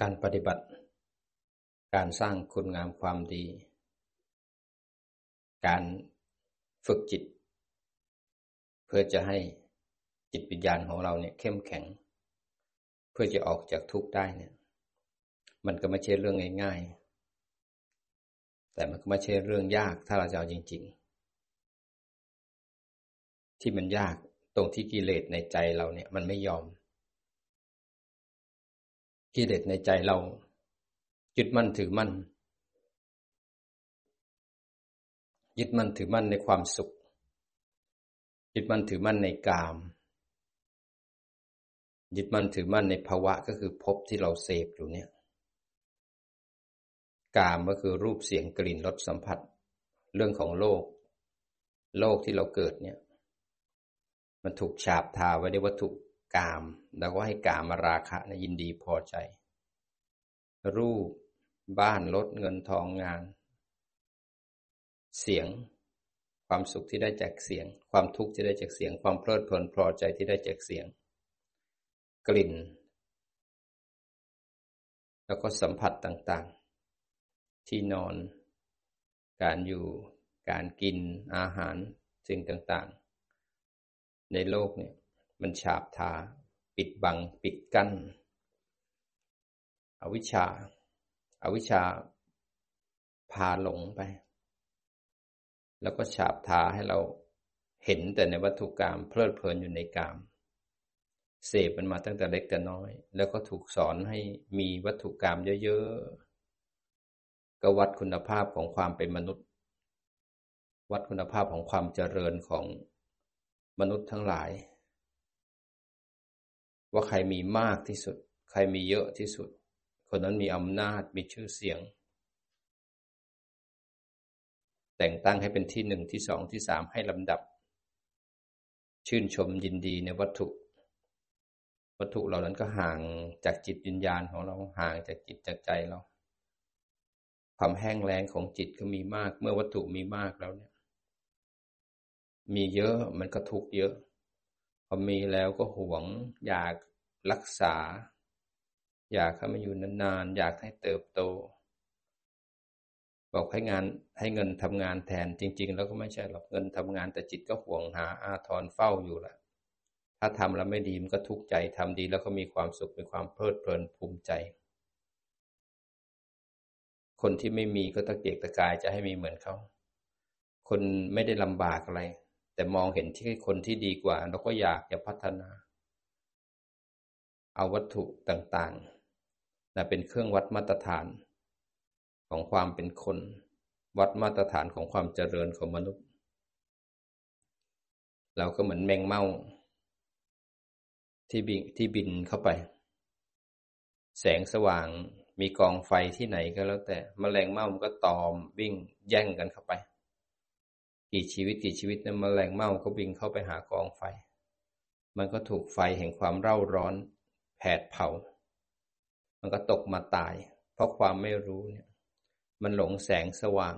การปฏิบัติ การสร้างคุณงามความดี การฝึกจิต เพื่อจะให้จิตวิญญาณของเราเนี่ยเข้มแข็ง เพื่อจะออกจากทุกข์ได้เนี่ย มันก็ไม่ใช่เรื่องง่ายๆ แต่มันก็ไม่ใช่เรื่องยากถ้าเราจะเอาจริง ๆ ที่มันยากตรงที่กิเลสในใจเราเนี่ย มันไม่ยอม กิเลสในใจเรายึดมั่นถือมั่นยึดมั่นถือมั่นในความสุขยึดมั่นถือมั่นในกาม ยึดมั่นถือมั่นในภาวะก็คือภพที่เราเสพอยู่เนี่ย กามก็คือรูปเสียงกลิ่นรสสัมผัส เรื่องของโลก โลกที่เราเกิดเนี่ย มันถูกฉาบทาไว้ด้วยวัตถุ กาม แล้วก็ให้กามมาราคะนะยินดีพอใจ รูปบ้านรถเงินทองงาน เสียง ความสุขที่ได้จากเสียง ความทุกข์ที่ได้จากเสียง ความเพลิดเพลินพอใจที่ได้จากเสียง กลิ่น แล้วก็สัมผัสต่างๆ ที่นอน การอยู่ การกินอาหารสิ่งต่างๆ ในโลกเนี่ย มันฉาบทา ปิดบัง ปิดกั้น อวิชชาอาวิชชาพาหลงไป แล้วก็ฉาบทาให้เราเห็นแต่ในวัตถุกรรมเพลิดเพลินอยู่ในกรรมเสพมันมาตั้งแต่เล็กแต่น้อย แล้วก็ถูกสอนให้มีวัตถุกรรมเยอะๆก็วัดคุณภาพของความเป็นมนุษย์ วัดคุณภาพของความเจริญของมนุษย์ทั้งหลาย ว่าใครมีมากที่สุด ใครมีเยอะที่สุด คนนั้นมีอำนาจมีชื่อเสียง แต่งตั้งให้เป็นที่หนึ่งที่สองที่สามให้ลำดับ ชื่นชมยินดีในวัตถุ วัตถุเหล่านั้นก็ห่างจากจิตวิญญาณของเราห่างจากจิตจากใจเราความแห้งแล้งของจิตก็มีมาก เมื่อวัตถุมีมากแล้วเนี่ย มีเยอะมันก็ทุกเยอะ พอมีแล้วก็หวง อยากรักษา อยากให้มันอยู่นานๆ อยากให้เติบโต บอกให้งานให้เงินทำงานแทนจริง ๆ แล้วก็ไม่ใช่หรอกเงินทำงานแต่จิตก็ห่วงหาอาทรเฝ้าอยู่ละถ้าทำแล้วไม่ดีมันก็ทุกข์ใจทำดีแล้วก็มีความสุขมีความเพลิดเพลินภูมิใจ คนที่ไม่มีก็ตะเกียกตะกายจะให้มีเหมือนเขาคนไม่ได้ลำบากอะไร แต่มองเห็นที่คนที่ดีกว่าเราก็อยากจะพัฒนา เอาวัตถุต่างๆนะเป็นเครื่องวัดมาตรฐานของความเป็นคน วัดมาตรฐานของความเจริญของมนุษย์ เราก็เหมือนแมงเม่าที่บินที่บินเข้าไป แสงสว่างมีกองไฟที่ไหนก็แล้วแต่มแมลงเม่ามันก็ตอมวิ่งแย่งกันเข้าไป กี่ชีวิตกี่ชีวิตนั้นมแมลงเม่าก็บินเข้าไปหากองไฟ มันก็ถูกไฟแห่งความเร่าร้อนแผดเผา มันก็ตกมาตาย เพราะความไม่รู้เนี่ย มันหลงแสงสว่าง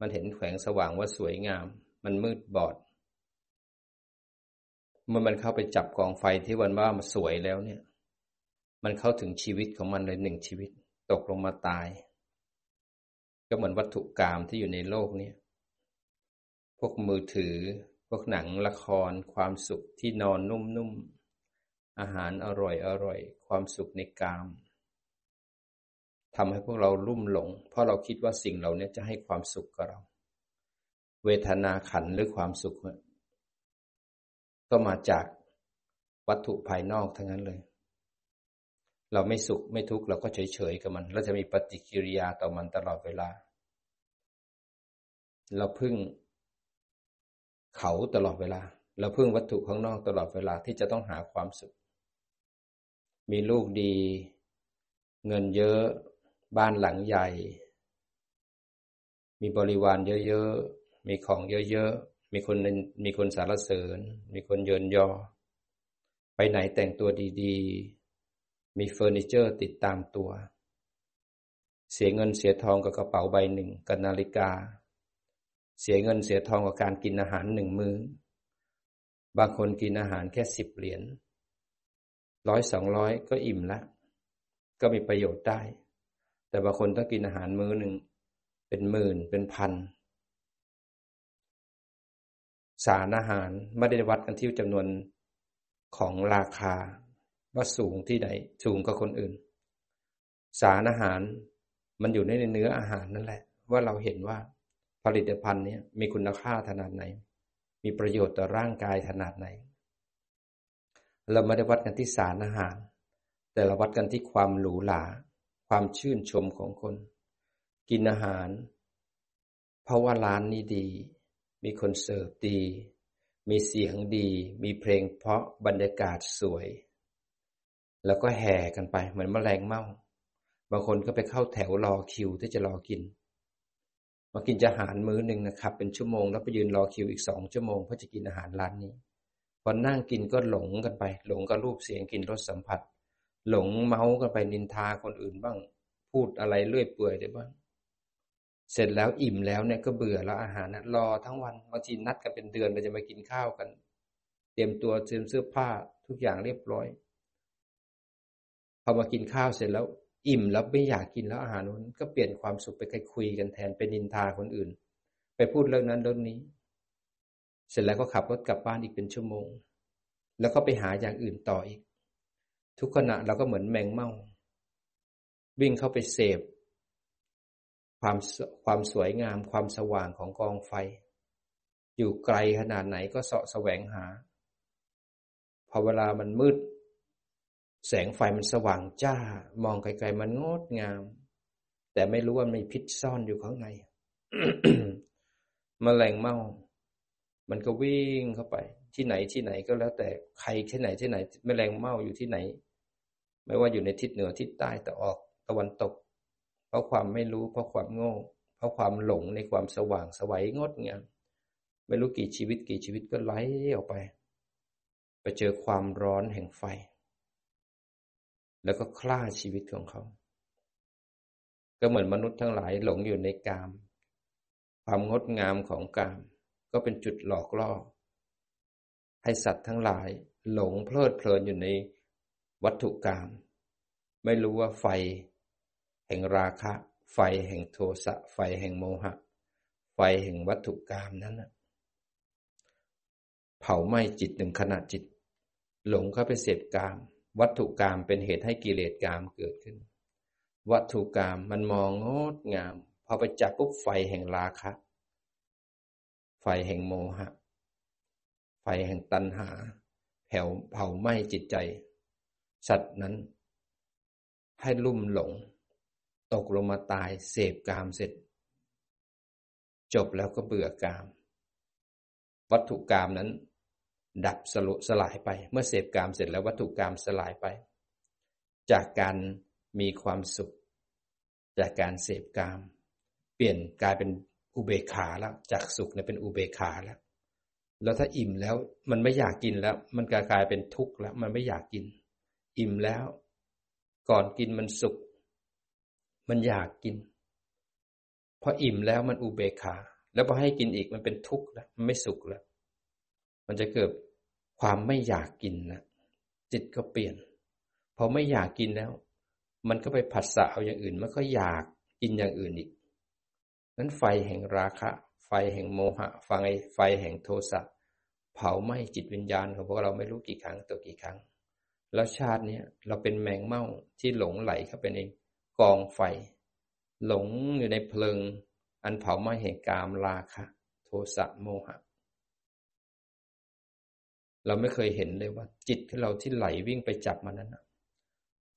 มันเห็นแขวงสว่างว่าสวยงาม มันมืดบอด เมื่อมันเข้าไปจับกองไฟที่วันว่ามันสวยแล้วเนี่ย มันเข้าถึงชีวิตของมันเลยหนึ่งชีวิต ตกลงมาตาย ก็เหมือนวัตถุกรรมที่อยู่ในโลกเนี้พ วกมือถือ พวกหนังละคร ความสุขที่นอนนุ่มๆ อาหารอร่อยอร่อย ความสุขในกามทำให้พวกเราลุ่มหลง เพราะเราคิดว่าสิ่งเหล่านี้จะให้ความสุขกับเรา เวทนาขันหรือความสุข ก็มาจากวัตถุภายนอกทั้งนั้นเลย เราไม่สุขไม่ทุกข์เราก็เฉยๆกับมันเราจะมีปฏิกิริยาต่อมันตลอดเวลา เราพึ่ง เขาตลอดเวลา เราพึ่งวัตถุข้างนอกตลอดเวลาที่จะต้องหาความสุข มีลูกดี เงินเยอะ บ้านหลังใหญ่ มีบริวารเยอะๆ มีของเยอะๆ มีคนมีคนสารเสริญ มีคนเยินยอ ไปไหนแต่งตัวดีๆ มีเฟอร์นิเจอร์ติดตามตัว เสียเงินเสียทองกับกระเป๋าใบหนึ่งกับนาฬิกา เสียเงินเสียทองกับการกินอาหารหนึ่งมือ้อบางคนกินอาหารแค่สิบเหรียญร้อยสองร้อยก็อิ่มละ ก็มีประโยชน์ได้ แต่บางคนต้องกินอาหารมื้อหนึ่งเป็นหมื่นเป็นพัน สารอาหารไม่ได้วัดกันที่จำนวนของราคา ว่าสูงที่ไหนสูงกว่าคนอื่น สารอาหารมันอยู่ในเนื้ออาหารนั่นแหละ ว่าเราเห็นว่า ผลิตภัณฑ์นี้มีคุณค่าขนาดไหน มีประโยชน์ต่อร่างกายขนาดไหน เราไม่ได้วัดกันที่สารอาหาร แต่เราวัดกันที่ความหรูหราความชื่นชมของคน กินอาหาร เพราะว่าร้านนี้ดี มีคนเสิร์ฟดี มีเสียงดี มีเพลงเพราะบรรยากาศสวย แล้วก็แห่กันไปเหมือนแมลงเม่าบางคนก็ไปเข้าแถวรอคิวที่จะรอกิน มากินจะอาหารมื้อหนึ่งนะครับ เป็นชั่วโมง แล้วไปยืนรอคิวอีกสองชั่วโมงเพื่อจะกินอาหารร้านนี้พอนั่งกินก็หลงกันไป หลงกับรูปเสียงกินรสสัมผัส หลงเมาส์กันไปนินทาคนอื่นบ้าง พูดอะไรเลื่อยเปื่อยได้บ้างเสร็จแล้วอิ่มแล้วเนี่ยก็เบื่อแล้วอาหารนะรอทั้งวันบางทีนัดกันเป็นเดือนเราจะมากินข้าวกัน เตรียมตัวเตรียมเสื้อผ้าทุกอย่างเรียบร้อยพอมากินข้าวเสร็จแล้ว อิ่มแล้วไม่อยากกินแล้วอาหารนั้นก็เปลี่ยนความสุขไปคุยกันแทนไปนินทาคนอื่น ไปพูดเรื่องนั้นเรื่องนี้ เสร็จแล้วก็ขับรถกลับบ้านอีกเป็นชั่วโมง แล้วก็ไปหาอย่างอื่นต่ออีก ทุกขณะเราก็เหมือนแมงเม่าวิ่งเข้าไปเสพความความสวยงามความสว่างของกองไฟ อยู่ไกลขนาดไหนก็เสาะแสวงหา พอเวลามันมืด แสงไฟมันสว่างจ้า มองไกลๆมันงดงาม แต่ไม่รู้ว่ามีพิษซ่อนอยู่ข้างในมแมลงเม่า มันก็วิ่งเข้าไป ที่ไหนที่ไหนก็แล้วแต่ใครที่ไหนที่ไหนมแมลงเม่าอยู่ที่ไหน ไม่ว่าอยู่ในทิศเหนือทิศใต้ตะออกตะวันตก เพราะความไม่รู้เพราะความโง่ เพราะความหลงในความสว่างสวัยงดงามไม่รู้กี่ชีวิตกี่ชีวิตก็ไหลออกไป ไปเจอความร้อนแห่งไฟ แล้วก็คล่าชีวิตของเขา ก็เหมือนมนุษย์ทั้งหลายหลงอยู่ในกาม ความงดงามของกาม ก็เป็นจุดหลอกล่อ ให้สัตว์ทั้งหลายหลงเพลิดเพลินอยู่ในวัตถุกรรมไม่รู้ว่าไฟ แห่งราคะ ไฟแห่งโทสะ ไฟแห่งโมหะ ไฟแห่งวัตถุกรรมนั้นเผาไหม้จิตหนึ่งขณะจิต หลงเข้าไปเสพกาม วัตถุกรรมเป็นเหตุให้กิเลสกรรมเกิดขึ้น วัตถุกรรมมันมองงดงาม พอไปจับปุ๊บไฟแห่งราคะ ไฟแห่งโมหะ ไฟแห่งตัณหา แผ่วเผาไหม้จิตใจ สัตว์นั้น ให้ลุ่มหลง ตกลงมาตายเสพกามเสร็จ จบแล้วก็เบื่อกาม วัตถุกรรมนั้น ดับสลุสลายไป เมื่อเสพกามเสร็จแล้ววัตถุกรรมสลายไป จากการมีความสุข จากการเสพกาม เปลี่ยนกลายเป็นอุเบกขาแล้ว จากสุขเนี่ยเป็นอุเบกขาแล้ว แล้วถ้าอิ่มแล้วมันไม่อยากกินแล้ว มันกลายเป็นทุกข์แล้ว มันไม่อยากกิน อิ่มแล้ว ก่อนกินมันสุข มันอยากกินพออิ่มแล้วมันอุเบกขา แล้วพอให้กินอีกมันเป็นทุกข์แล้วมันไม่สุขแล้ว มันจะเกิดความไม่อยากกินนะจิตก็เปลี่ยนพอไม่อยากกินแล้ว มันก็ไปผัสสะเอาอย่างอื่น มันก็อยากกินอย่างอื่นอีกนั้นไฟแห่งราคะ ไฟแห่งโมหะไฟไฟแห่งโทสะเผาไหม้จิตวิญญาณของพวกเราไม่รู้กี่ครั้งตัวกี่ครั้ง แล้วชาตินี้เราเป็นแมงเม่าที่หลงไหลเข้าไปในกองไฟ หลงอยู่ในเพลิง อันเผาไหม้แห่งกามราคะ โทสะโมหะ เราไม่เคยเห็นเลยว่า จิตที่เราที่ไหลวิ่งไปจับมันนั้น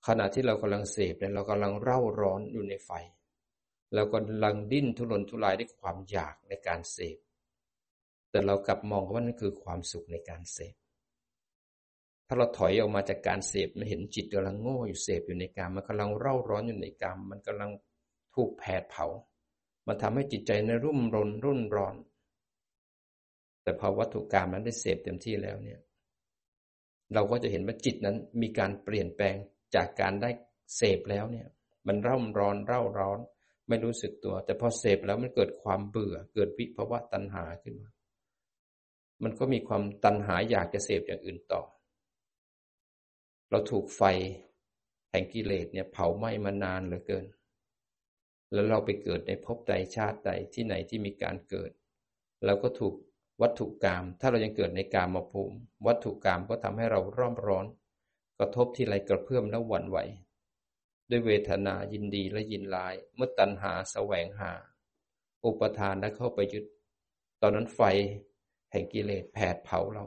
ขณะที่เรากำลังเสพเนี่ยเรากำลังเร่าร้อนอยู่ในไฟเรากำลังดิ้นทุรนทุรายด้วยความอยากในการเสพ แต่เรากลับมองว่านั่นคือความสุขในการเสพ ถ้าเราถอยออกมาจากการเสพมันเห็นจิตกำลังโง่อยู่เสพอยู่ในกามมันกำลังเร่าร้อนอยู่ในกามมันกำลังถูกแผดเผา มันทำให้จิตใจในรุ่มรนรุ่นร้อน แต่พอวัตถุกรรมนั้นได้เสพเต็มที่แล้วเนี่ย เราก็จะเห็นว่าจิตนั้นมีการเปลี่ยนแปลงจากการได้เสพแล้วเนี่ย มันเร่าร้อนเร่าร้อน ไม่รู้สึกตัว แต่พอเสพแล้วมันเกิดความเบื่อ เกิดวิภาวะตัณหาขึ้นมา มันก็มีความตัณหาอยากจะเสพอย่างอื่นต่อ เราถูกไฟแห่งกิเลสเนี่ยเผาไหม้มานานเหลือเกิน แล้วเราไปเกิดในภพใดชาติใดที่ไหนที่มีการเกิดเราก็ถูก วัตถุกรรมถ้าเรายังเกิดในกามมาภูมิ วัตถุกรรมก็ทำให้เราร้อนร้อน กระทบที่ไรกระเพื่อมแล้วหวั่นไหว ด้วยเวทนายินดีและยินลาย เมื่อตัณหาแสวงหา อุปทานและเข้าไปยึด ตอนนั้นไฟแห่งกิเลสแผดเผาเรา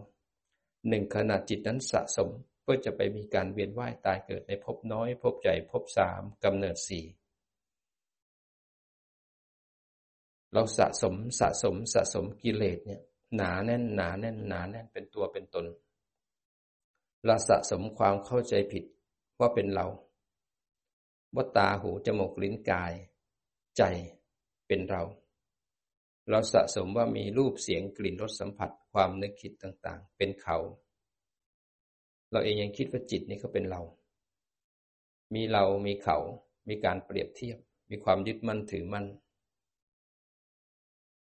หนึ่งขณะจิตนั้นสะสมเพื่อจะไปมีการเวียนว่ายตายเกิดในภพน้อยภพใหญ่ภพสามกำเนิดสี่เราสะสมสะสมสะสมกิเลสเนี่ย หนาแน่นหนาแน่นหนาแน่นเป็นตัวเป็นตนเราสะสมความเข้าใจผิดว่าเป็นเรา ว่าตาหูจมูกลิ้นกาย ใจเป็นเรา เราสะสมว่ามีรูปเสียงกลิ่นรสสัมผัสความนึกคิดต่างๆ เป็นเขา เราเองยังคิดว่าจิตนี่เขาเป็นเรา มีเรามีเขา มีการเปรียบเทียบ มีความยึดมั่นถือมั่น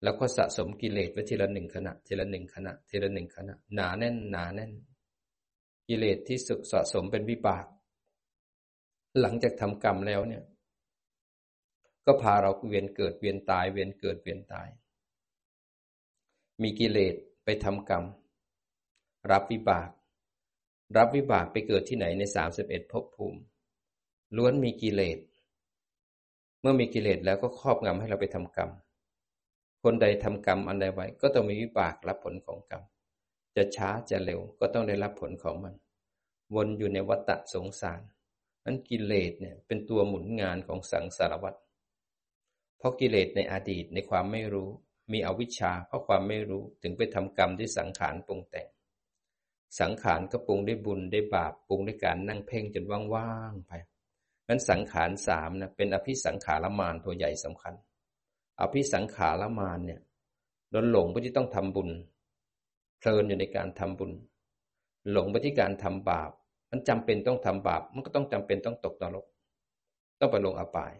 แล้วก็สะสมกิเลสไว้ทีละหนึ่งขณะ ทีละหนึ่งขณะ ทีละหนึ่งขณะ หนาแน่นหนาแน่น กิเลสที่สุสะสมเป็นวิบาก หลังจากทำกรรมแล้วเนี่ย ก็พาเราเวียนเกิดเวียนตาย เวียนเกิดเวียนตาย มีกิเลสไปทำกรรม รับวิบาก รับวิบากไปเกิดที่ไหนในสามสิบเอ็ดภพภูมิ ล้วนมีกิเลส เมื่อมีกิเลสแล้วก็ครอบงำให้เราไปทำกรรม คนใดทำกรรมอันใดไว้ ก็ต้องมีวิบากรับผลของกรรม จะช้าจะเร็วก็ต้องได้รับผลของมัน วนอยู่ในวัฏสงสารนั้นกิเลสเนี่ยเป็นตัวหมุนงานของสังสารวัฏเพราะกิเลสในอดีตในความไม่รู้ มีอวิชชาเพราะความไม่รู้ถึงไปทำกรรมที่สังขารปรุงแต่ง สังขารก็ปรุงได้บุญได้บาปปรุงด้วยการนั่งเพ่งจนว่างๆไปนั้นสังขารสามนะเป็นอภิสังขารมานตัวใหญ่สำคัญ อภิสังขารมานเนี่ยโดนหลงไปที่ต้องทำบุญ เพลินอยู่ในการทำบุญ หลงไปที่การทำบาป มันจำเป็นต้องทำบาป มันก็ต้องจำเป็นต้องตกนรก ต้องไปลงอบาย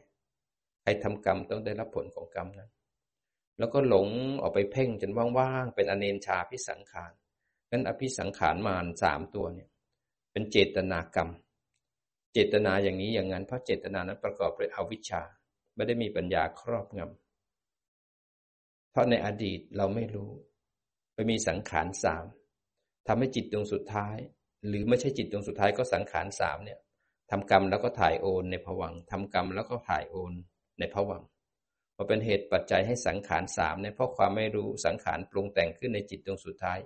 ใครทำกรรมต้องได้รับผลของกรรมนั้น แล้วก็หลงออกไปเพ่งจนว่างๆ เป็นอเนนชาพิสังขารนั้นอภิสังขารมานสามตัวเนี่ย เป็นเจตนากรรม เจตนาอย่างนี้อย่างนั้น เพราะเจตนานั้นประกอบด้วยอวิชชา ไม่ได้มีปัญญาครอบงำ เพราะในอดีตเราไม่รู้ ไปมีสังขารสามทำให้จิตดวงสุดท้าย หรือไม่ใช่จิตดวงสุดท้ายก็สังขารสามเนี่ยทำกรรมแล้วก็ถ่ายโอนในผวังทำกรรมแล้วก็ถ่ายโอนในผวังพอเป็นเหตุปัจจัยให้สังขารสามเนี่ยเพราะความไม่รู้สังขารปรุงแต่งขึ้นในจิตดวงสุดท้าย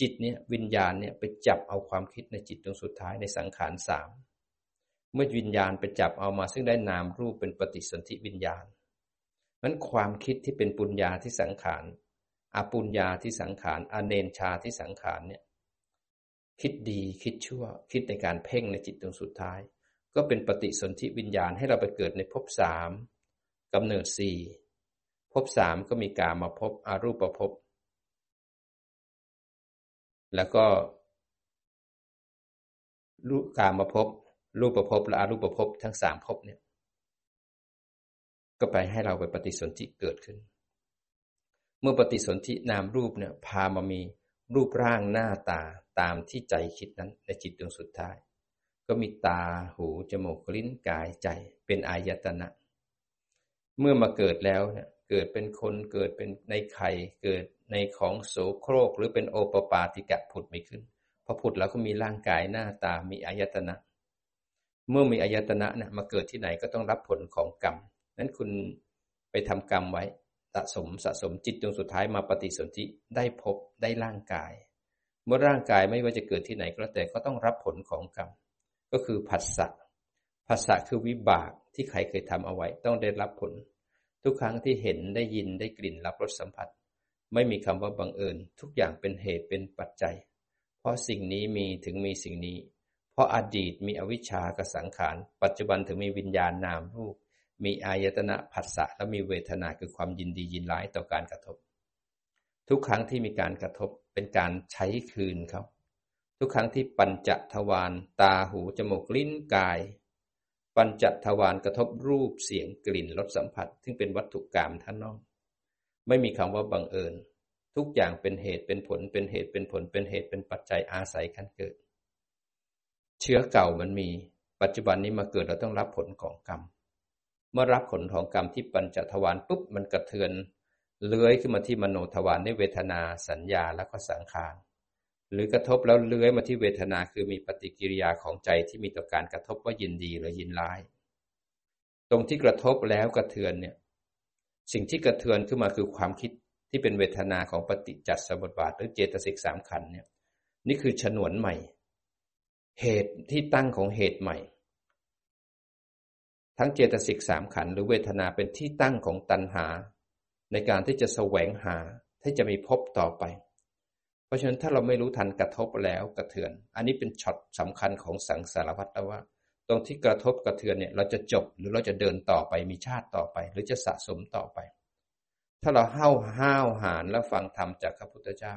จิตเนี่ยวิญญาณเนี่ยไปจับเอาความคิดในจิตดวงสุดท้ายในสังขารสามเมื่อวิญญาณไปจับเอามาซึ่งได้นามรูปเป็นปฏิสนธิวิญญาณ นั้นความคิดที่เป็นปุญญาที่สังขารอปุญญาที่สังขารอเนนชาที่สังขารเนี่ย คิดดีคิดชั่ว คิดในการเพ่งในจิตตรงสุดท้าย ก็เป็นปฏิสนธิวิญญาณให้เราไปเกิดในภพสามกำเนิดสี่ภพสามก็มีกามาภพอารูปภพแล้วก็รูปกามาภพรูปภพและอารูปภพทั้งสามภพเนี่ย ก็ไปให้เราไปปฏิสนธิเกิดขึ้น เมื่อปฏิสนธินามรูปเนี่ยพามามีรูปร่างหน้าตาตามที่ใจคิดนั้นในจิตดวงสุดท้าย ก็มีตาหู จมูกลิ้นกายใจเป็นอายตนะ เมื่อมาเกิดแล้วเนี่ยเกิดเป็นคนเกิดเป็นในไข่เกิดในของโสโครกหรือเป็นโอปปาติกะผุดไม่ขึ้นพอผุดแล้วก็มีร่างกายหน้าตามีอายตนะ เมื่อมีอายตนะเนี่ยมาเกิดที่ไหนก็ต้องรับผลของกรรม นั้นคุณไปทำกรรมไว้สะสมสะสมจิตจนสุดท้ายมาปฏิสนธิได้พบได้ร่างกาย เมื่อร่างกายไม่ว่าจะเกิดที่ไหนก็แล้วแต่ก็ต้องรับผลของกรรม ก็คือผัสสะผัสสะคือวิบากที่ใครเคยทำเอาไว้ต้องได้รับผล ทุกครั้งที่เห็นได้ยินได้กลิ่นรับรสสัมผัส ไม่มีคำว่าบังเอิญ ทุกอย่างเป็นเหตุเป็นปัจจัย เพราะสิ่งนี้มีถึงมีสิ่งนี้ เพราะอดีตมีอวิชชากับสังขาร ปัจจุบันถึงมีวิญญาณนามรูป มีอายตนะผัสสะและมีเวทนาคือความยินดียินร้ายต่อการกระทบ ทุกครั้งที่มีการกระทบเป็นการใช้คืนเขาทุกครั้งที่ปัญจทวารตาหูจมูกลิ้นกาย ปัญจทวารกระทบรูปเสียงกลิ่นรสสัมผัส ซึ่งเป็นวัตถุกรรมท่านน้อกไม่มีคำว่าบังเอิญ ทุกอย่างเป็นเหตุเป็นผลเป็นเหตุเป็นผลเป็นเหตุเป็นปัจจัยอาศัยขั้นเกิด เชื้อเก่ามันมี ปัจจุบันนี้มาเกิดเราต้องรับผลของกรรม เมื่อรับผลของกรรมที่ปัญจทวารปุ๊บมันกระเทือนเลื้อยขึ้นมาที่มโนทวารในเวทนาสัญญาแล้วก็สังขารหรือกระทบแล้วเลื้อยมาที่เวทนาคือมีปฏิกิริยาของใจที่มีต่อการกระทบว่ายินดีหรือยินร้าย ตรงที่กระทบแล้วกระเทือนเนี่ยสิ่งที่กระเทือนขึ้นมาคือความคิดที่เป็นเวทนาของปฏิจจสมุปบาทหรือเจตสิกสามขันเนี่ยนี่คือฉนวนใหม่ เหตุที่ตั้งของเหตุใหม่ ทั้งเจตสิกสามขันหรือเวทนาเป็นที่ตั้งของตัณหา ในการที่จะแสวงหาที่จะมีพบต่อไป เพราะฉะนั้นถ้าเราไม่รู้ทันกระทบแล้วกระเทือน อันนี้เป็นช็อตสำคัญของสังสารวัตรแล้วว่า ตรงที่กระทบกระเทือนเนี่ยเราจะจบหรือเราจะเดินต่อไปมีชาติต่อไป หรือจะสะสมต่อไป ถ้าเราห้าวห้าวหานแล้วฟังธรรมจากพระพุทธเจ้า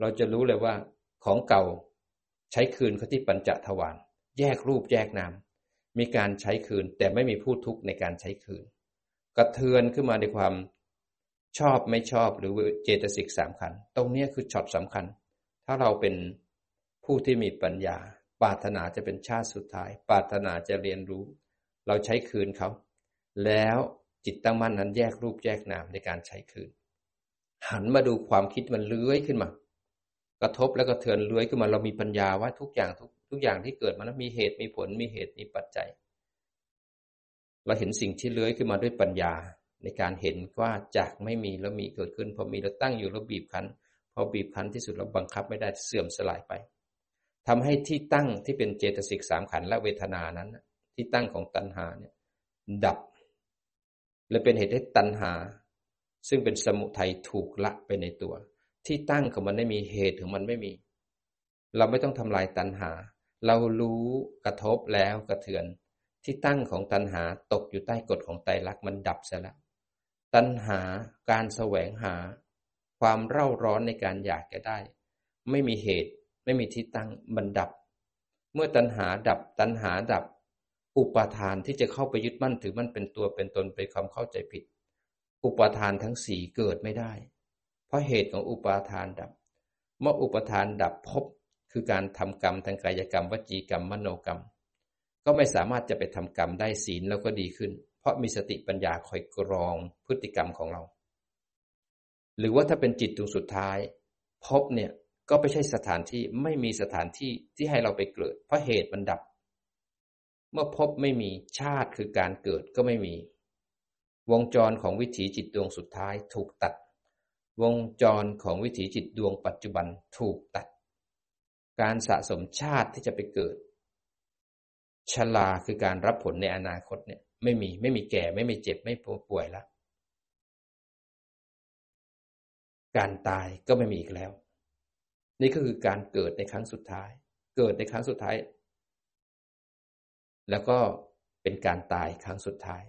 เราจะรู้เลยว่าของเก่าใช้คืนเขาที่ปัญจทวารแยกรูปแยกนาม มีการใช้คืน แต่ไม่มีผู้ทุกข์ในการใช้คืน กระเทือนขึ้นมาในความชอบไม่ชอบหรือเจตสิกสามขันตรงนี้คือช็อตสำคัญ ถ้าเราเป็นผู้ที่มีปัญญา ปรารถนาจะเป็นชาติสุดท้าย ปรารถนาจะเรียนรู้ เราใช้คืนเขา แล้วจิตตั้งมั่นนั้นแยกรูปแยกนามในการใช้คืน หันมาดูความคิดมันเลื้อยขึ้นมา กระทบแล้วก็เทือนเลื้อยขึ้นมา เรามีปัญญาว่าทุกอย่างทุก ทุกอย่างที่เกิดมาแล้วมีเหตุมีผลมีเหตุมีปัจจัย เราเห็นสิ่งที่เลื้อยขึ้นมาด้วยปัญญาในการเห็นว่าจากไม่มีแล้วมีเกิดขึ้น พอมีแล้วตั้งอยู่แล้วบีบคั้น พอบีบคั้นที่สุดเราบังคับไม่ได้เสื่อมสลายไปทำให้ที่ตั้งที่เป็นเจตสิกสามขันและเวทนานั้น ที่ตั้งของตัณหาเนี่ยดับ และเป็นเหตุให้ตัณหา ซึ่งเป็นสมุทัยถูกละไปในตัว ที่ตั้งของมันไม่มีเหตุของมันไม่มี เราไม่ต้องทำลายตัณหา เรารู้กระทบแล้วกระเทือน ที่ตั้งของตัณหาตกอยู่ใต้กฎของไตรลักษณ์มันดับเสียแล้วตัณหาการแสวงหา ความเร่าร้อนในการอยากจะได้ ไม่มีเหตุไม่มีที่ตั้งมันดับ เมื่อตัณหาดับตัณหาดับ อุปาทานที่จะเข้าไปยึดมั่นถือมันเป็นตัวเป็นตนเป็นความเข้าใจผิด อุปาทานทั้งสี่เกิดไม่ได้ เพราะเหตุของอุปาทานดับ เมื่ออุปทานดับพบ คือการทำกรรมทางกายกรรม วจีกรรม มโนกรรม ก็ไม่สามารถจะไปทำกรรมได้ศีลแล้วก็ดีขึ้น เพราะมีสติปัญญาคอยกรองพฤติกรรมของเรา หรือว่าถ้าเป็นจิตดวงสุดท้ายพบเนี่ยก็ไม่ใช่สถานที่ไม่มีสถานที่ที่ให้เราไปเกิด เพราะเหตุมันดับ เมื่อพบไม่มีชาติคือการเกิดก็ไม่มี วงจรของวิถีจิตดวงสุดท้ายถูกตัด วงจรของวิถีจิตดวงปัจจุบันถูกตัด การสะสมชาติที่จะไปเกิด ชลาคือการรับผลในอนาคตเนี่ย ไม่มีไม่มีแก่ไม่มีเจ็บไม่ป่วยแล้วการตายก็ไม่มีอีกแล้ว นี่ก็คือการเกิดในครั้งสุดท้าย เกิดในครั้งสุดท้าย แล้วก็เป็นการตายครั้งสุดท้าย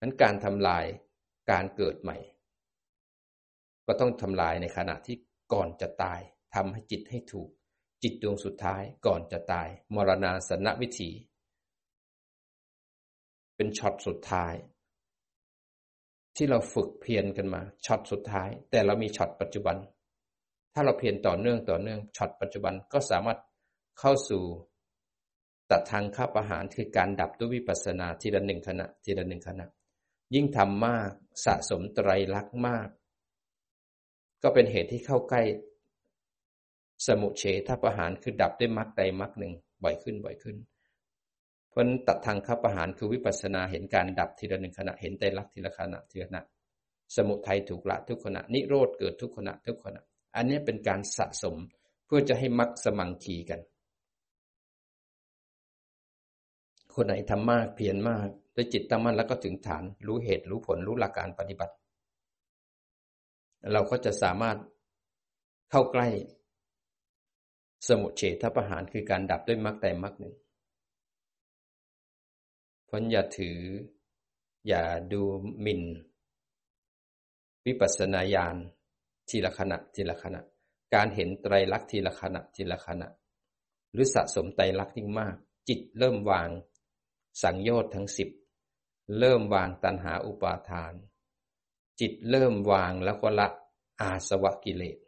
นั้นการทำลายการเกิดใหม่ ก็ต้องทำลายในขณะที่ก่อนจะตายทำให้จิตให้ถูก จิตดวงสุดท้ายก่อนจะตาย มรณาสนวิถี เป็นช็อตสุดท้าย ที่เราฝึกเพียรกันมาช็อตสุดท้าย แต่เรามีช็อตปัจจุบัน ถ้าเราเพียรต่อเนื่องต่อเนื่องช็อตปัจจุบันก็สามารถเข้าสู่ตัดทางข้าประหารคือการดับด้วยวิปัสสนาทีละหนึ่งขณะทีละหนึ่งขณะ ยิ่งทำมากสะสมไตรลักษณ์มาก ก็เป็นเหตุที่เข้าใกล้ สมุเฉทประหารคือดับด้วยมรรคใดมรรคหนึ่งบ่อยขึ้นบ่อยขึ้น เพราะตัดทางข้าประหารคือวิปัสสนาเห็นการดับทีละหนึ่งขณะเห็นใจรักทีละขณะทีละขณะ สมุทัยถูกละทุกขณะ นิโรธเกิดทุกขณะทุกขณะ อันนี้เป็นการสะสมเพื่อจะให้มรรคสมังคีกัน คนไหนทำมากเพียรมากด้วยจิตตั้งมั่นแล้วก็ถึงฐาน รู้เหตุรู้ผลรู้หลักการปฏิบัติ เราก็จะสามารถเข้าใกล้ สมุเฉทประหารคือการดับด้วยมรรคแต่มรรคหนึ่งเพราะอย่าถือ อย่าดูหมิ่น วิปัสสนาญาณทีละขณะทีละขณะ การเห็นไตรลักษณ์ทีละขณะทีละขณะ หรือสะสมไตรลักษณ์ยิ่งมาก จิตเริ่มวาง สังโยชน์ทั้งสิบเริ่มวางตัณหาอุปาทาน จิตเริ่มวางแล้วก็ละอาสวะกิเลส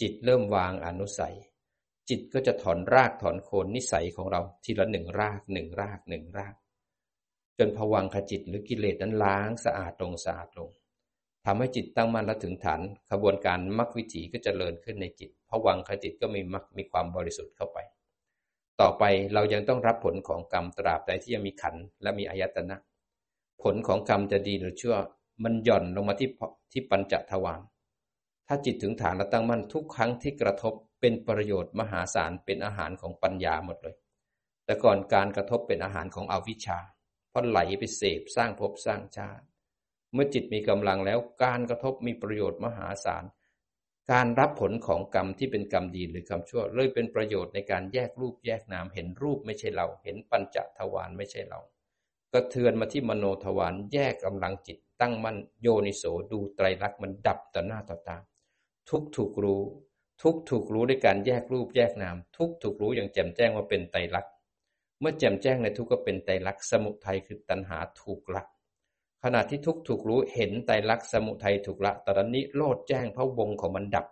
จิตเริ่มวางอนุสัย จิตก็จะถอนรากถอนโคนนิสัยของเราทีละหนึ่งรากหนึ่งรากหนึ่งราก จนผวังขจิตหรือกิเลสนั้นล้างสะอาดลงสะอาดลงทำให้จิตตั้งมั่นและถึงฐานขบวนการมรรควิถีก็จเจริญขึ้นในจิตผวังขจิตก็มีมรรคมีความบริสุทธิ์เข้าไป ต่อไปเรายังต้องรับผลของกรรมตราบใดที่ยังมีขันและมีอายตนะ ผลของกรรมจะดีหรือชั่ว มันหย่อนลงมาที่ที่ปัญจทวารถ้าจิตถึงฐานและตั้งมั่นทุกครั้งที่กระทบ เป็นประโยชน์มหาศาลเป็นอาหารของปัญญาหมดเลย แต่ก่อนการกระทบเป็นอาหารของอวิชชาเพราะไหลไปเสพสร้างภพสร้างชาติ เมื่อจิตมีกำลังแล้วการกระทบมีประโยชน์มหาศาลการรับผลของกรรมที่เป็นกรรมดีหรือกรรมชั่วเลยเป็นประโยชน์ในการแยกรูปแยกนามเห็นรูปไม่ใช่เรา เห็นปัญจทวารไม่ใช่เรากระเทือนมาที่มโนทวารแยกกำลังจิตตั้งมั่นโยนิโสดูไตรลักษณ์มันดับต่อหน้าต่อตาทุกถูกรู้ ทุกถูกรู้ด้วยการแยกรูปแยกนาม ทุกถูกรู้อย่างแจ่มแจ้งว่าเป็นไตรลักษณ์เมื่อแจ่มแจ้งในทุกก็เป็นไตรลักษณ์สมุทัยคือตัณหาถูกละขณะที่ทุกถูกรู้เห็นไตรลักษณ์สมุทัยถูกละตอนนี้โลดแจ้งเพราะวงของมันดับ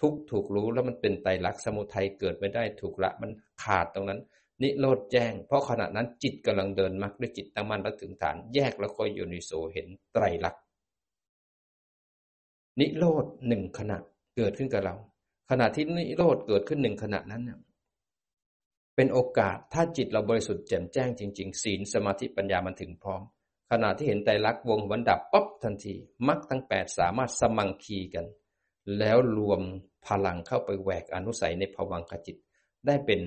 ทุกถูกรู้แล้วมันเป็นไตรลักษณ์สมุทัยเกิดไม่ได้ถูกละมันขาดตรงนั้น นิโรธแจ้ง เพราะขณะนั้นจิตกำลังเดินมรรคด้วยจิตตั้งมั่นและถึงฐาน แยกแล้วคอยโยนิโสเห็นไตรลักษณ์นิโรธหนึ่งขณะเกิดขึ้นกับเรา ขณะที่นิโรธเกิดขึ้นหนึ่งขณะนั้นเนี่ยเป็นโอกาสถ้าจิตเราบริสุทธิ์แจ่มแจ้งจริง ๆ ศีลสมาธิปัญญามันถึงพร้อม ขณะที่เห็นไตรลักษณ์วงวันดับป๊บทันทีมรรคทั้งแปดสามารถสมังคีกัน แล้วรวมพลังเข้าไปแหวกอนุสัยในภวังคจิต ได้เป็น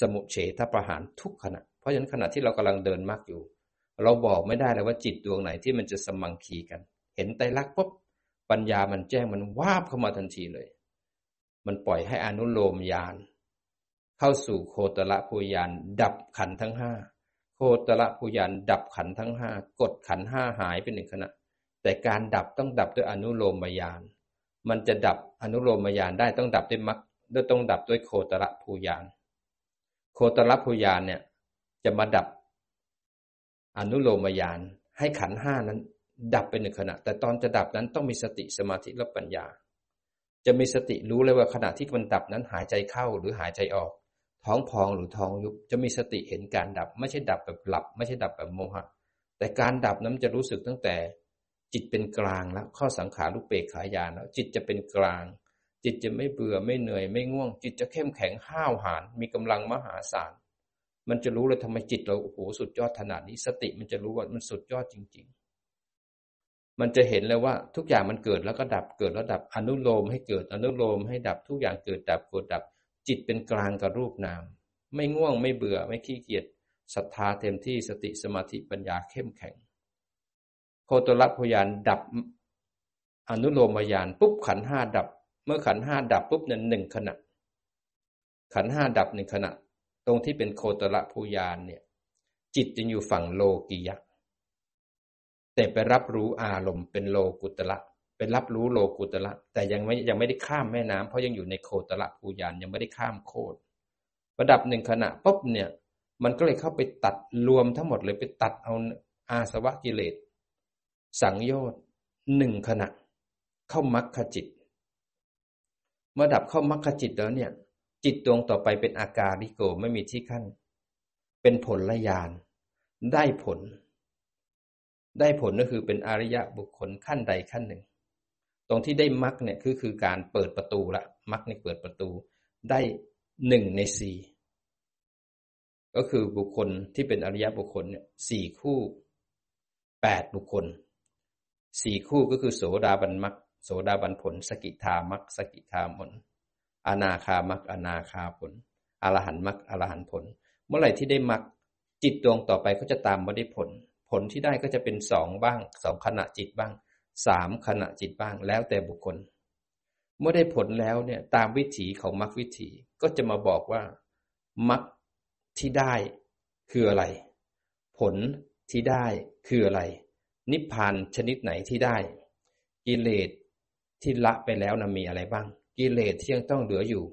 สมุเฉทประหารทุกขณะ เพราะฉะนั้นขณะที่เรากำลังเดินมรรคอยู่ เราบอกไม่ได้เลยว่าจิตดวงไหนที่มันจะสมังคีกัน เห็นไตรลักษณ์ปุ๊บปัญญามันแจ้งมันวาบเข้ามาทันทีเลย มันปล่อยให้อนุโลมยานเข้าสู่โคตรละภูยานดับขันทั้งห้าโคตรละภูยานดับขันทั้งห้ากดขันห้าหายเป็นหนึ่งขณะ แต่การดับต้องดับด้วยอนุโลมยานมันจะดับอนุโลมยานได้ต้องดับด้วยมักด้วยต้องดับด้วยโคตรภูยานโคตรภูยานเนี่ย จะมาดับ อนุโลมยานให้ขันห้านั้น ดับเป็นหนึ่งขณะ แต่ตอนจะดับนั้นต้องมีสติสมาธิและปัญญา จะมีสติรู้เลยว่าขณะที่มันดับนั้นหายใจเข้าหรือหายใจออก ท้องพองหรือท้องยุบจะมีสติเห็นการดับ ไม่ใช่ดับแบบหลับ ไม่ใช่ดับแบบโมหะ แต่การดับนั้นจะรู้สึกตั้งแต่ จิตเป็นกลางแล้วข้อสังขารุเปกขายานแล้ว จิตจะเป็นกลาง จิตจะไม่เบื่อไม่เหนื่อยไม่ง่วง จิตจะเข้มแข็งห้าวหาญมีกำลังมหาศาลมันจะรู้เลยทำไมจิตเราโอ้โหสุดยอดขนาดนี้ สติมันจะรู้ว่ามันสุดยอดจริง ๆ มันจะเห็นเลยว่าทุกอย่างมันเกิดแล้วก็ดับเกิดแล้วดับอนุโลมให้เกิดอนุโลมให้ดับทุกอย่างเกิดดับเกิดดับ จิตเป็นกลางกับรูปนาม ไม่ง่วงไม่เบื่อไม่ขี้เกียจศรัทธาเต็มที่สติสมาธิปัญญาเข้มแข็ง โคตรพยานดับอนุโลมยานปุ๊บขันห้าดับ เมื่อขันห้าดับปุ๊บนั้นหนึ่งขณะ ขันห้าดับหนึ่งขณะ ตรงที่เป็นโคตรพยานเนี่ย จิตจะอยู่ฝั่งโลกียะ แต่ไปรับรู้อารมณ์เป็นโลกุตละเป็นรับรู้โลกุตละแต่ยังไม่ยังไม่ได้ข้ามแม่น้ำเพราะยังอยู่ในโคตละภูยานยังไม่ได้ข้ามโคตระดับหนึ่งขณะปุ๊บเนี่ย มันก็เลยเข้าไปตัดรวมทั้งหมดเลยไปตัดเอาอาสวะกิเลส สังโยชน์หนึ่งขณะ เข้ามรรคจิตเมื่อดับเข้ามรรคจิตแล้วเนี่ย จิตดวงต่อไปเป็นอาการิโกไม่มีที่ขั้น เป็นผลละยานได้ผล ได้ผลก็คือเป็นอริยะบุคคลขั้นใดขั้นหนึ่ง ตรงที่ได้มรรคเนี่ยคือคือการเปิดประตูละมรรคเนี่ยเปิดประตูได้หนึ่งในสี่ก็คือบุคคลที่เป็นอริยบุคคลเนี่ยสี่คู่แปดบุคคลสี่คู่ก็คือโสดาบันมรรคโสดาบันผล สกิทามรรคสกิทาผลอนาคามรรคอนาคาผลอรหันมรรคอรหันผล เมื่อไหร่ที่ได้มรรคจิตดวงต่อไปก็จะตามมาได้ผล ผลที่ได้ก็จะเป็นสองบ้างสองขณะจิตบ้างสามขณะจิตบ้างแล้วแต่บุคคล เมื่อได้ผลแล้วเนี่ยตามวิถีของมรรควิถีก็จะมาบอกว่ามรรคที่ได้คืออะไร ผลที่ได้คืออะไร นิพพานชนิดไหนที่ได้ กิเลสที่ละไปแล้วนะมีอะไรบ้าง กิเลสที่ยังต้องเหลืออยู่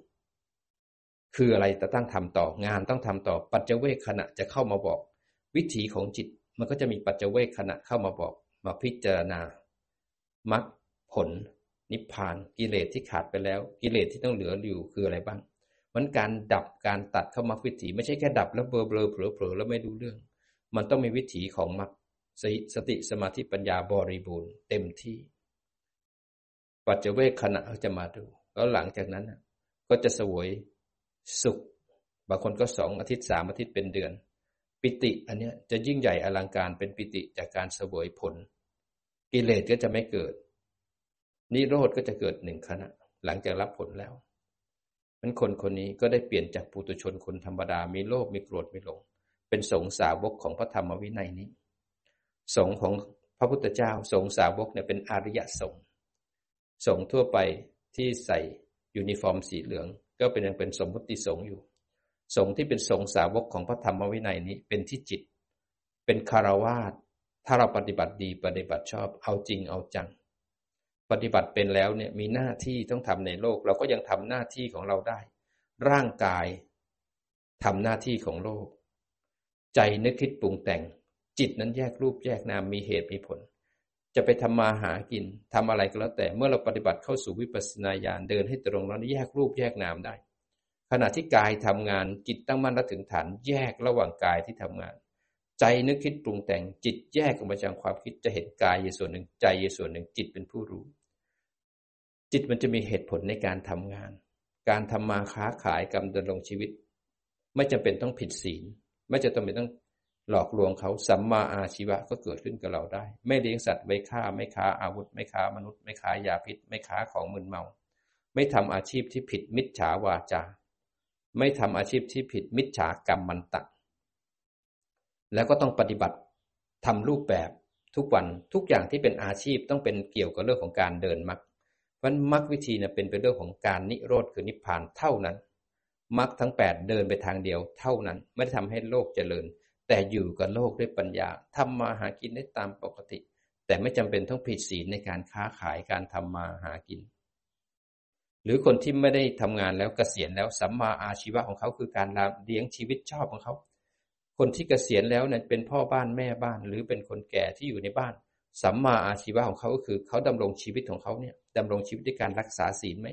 คืออะไรจะตั้งทำต่องานต้องทำต่อปัจเจเวคขณะจะเข้ามาบอก วิถีของจิต มันก็จะมีปัจเจเวคขณะเข้ามาบอกมาพิจารณามรรคผล นิพพาน กิเลสที่ขาดไปแล้ว กิเลสที่ต้องเหลืออยู่คืออะไรบ้างมันการดับการตัดเข้ามรรควิถีไม่ใช่แค่ดับแล้วเบลอเบลอเผลอเผลอแล้วไม่รู้เรื่อง มันต้องมีวิถีของมรรคสติสมาธิปัญญาบริบูรณ์เต็มที่ ปัจเจเวกขณะจะมาดูแล้วหลังจากนั้นก็จะสวยสุข บางคนก็สองอาทิตย์สามอาทิตย์เป็นเดือน ปิติอันนี้จะยิ่งใหญ่อลังการเป็นปิติจากการสวยผล กิเลสก็จะไม่เกิด นิโรธก็จะเกิดหนึ่งขณะ หลังจากรับผลแล้วมันคนคนนี้ก็ได้เปลี่ยนจากปุตุชนคนธรรมดา มีโลภมีโกรธมีหลง เป็นสงสาวกของพระธรรมวินัยนี้ สงของพระพุทธเจ้าสงสาวกเนี่ยเป็นอริยสงฆ์สงฆ์ทั่วไปที่ใส่ยูนิฟอร์มสีเหลือง ก็เป็นยังเป็นสมมติสงฆ์อยู่ สงฆ์ที่เป็นสงฆ์สาวกของพระธรรมวินัยนี้เป็นที่จิต เป็นฆราวาสถ้าเราปฏิบัติดีปฏิบัติชอบเอาจริงเอาจัง ปฏิบัติเป็นแล้วเนี่ยมีหน้าที่ต้องทำในโลก เราก็ยังทำหน้าที่ของเราได้ ร่างกายทำหน้าที่ของโลก ใจนึกคิดปรุงแต่ง จิตนั้นแยกรูปแยกนามมีเหตุมีผล จะไปทำมาหากินทำอะไรก็แล้วแต่เมื่อเราปฏิบัติเข้าสู่วิปัสสนาญาณเดินให้ตรงแล้วแยกรูปแยกนามได้ ขณะที่กายทำงานจิตตั้งมั่นและถึงฐานแยกระหว่างกายที่ทำงาน ใจนึกคิดปรุงแต่งจิตแยกออกมาจากความคิดจะเห็นกายอยู่ส่วนหนึ่งใจอยู่ส่วนหนึ่งจิตเป็นผู้รู้ จิตมันจะมีเหตุผลในการทำงาน การทำมาค้าขายกรรมดำรงชีวิต ไม่จำเป็นต้องผิดศีล ไม่จะต้องเป็นต้องหลอกลวงเขาสัมมาอาชีวะก็เกิดขึ้นกับเราได้ ไม่เลี้ยงสัตว์ไม่ฆ่าไม่ค้าอาวุธ ไม่ค้ามนุษย์ ไม่ค้ายาพิษ ไม่ค้าของมึนเมา ไม่ทำอาชีพที่ผิดมิจฉาวาจา ไม่ทำอาชีพที่ผิดมิจฉากรรมมันตะแล้วก็ต้องปฏิบัติทำรูปแบบทุกวันทุกอย่างที่เป็นอาชีพต้องเป็นเกี่ยวกับเรื่องของการเดินมรรคมันมรรควิธีเนี่ยเป็นไปเรื่องของการนิโรธคือนิพพานเท่านั้นมรรคทั้งแปดเดินไปทางเดียวเท่านั้น ไม่ได้ทำให้โลกเจริญ แต่อยู่กับโลกด้วยปัญญาทำมาหากินได้ตามปกติ แต่ไม่จำเป็นต้องผิดศีลในการค้าขายการทำมาหากิน หรือคนที่ไม่ได้ทำงานแล้วกเกษียณแล้วสัมมาอาชีวะของเขาคือการเลี้ยงชีวิตชอบของเขา คนที่เกษียณแล้วเนี่ยเป็นพ่อบ้านแม่บ้าน หรือเป็นคนแก่ที่อยู่ในบ้าน สัมมาอาชีวะของเขาก็คือเขาดำรงชีวิตของเขาเนี่ยดำรงชีวิตด้วยการรักษาศีลไหม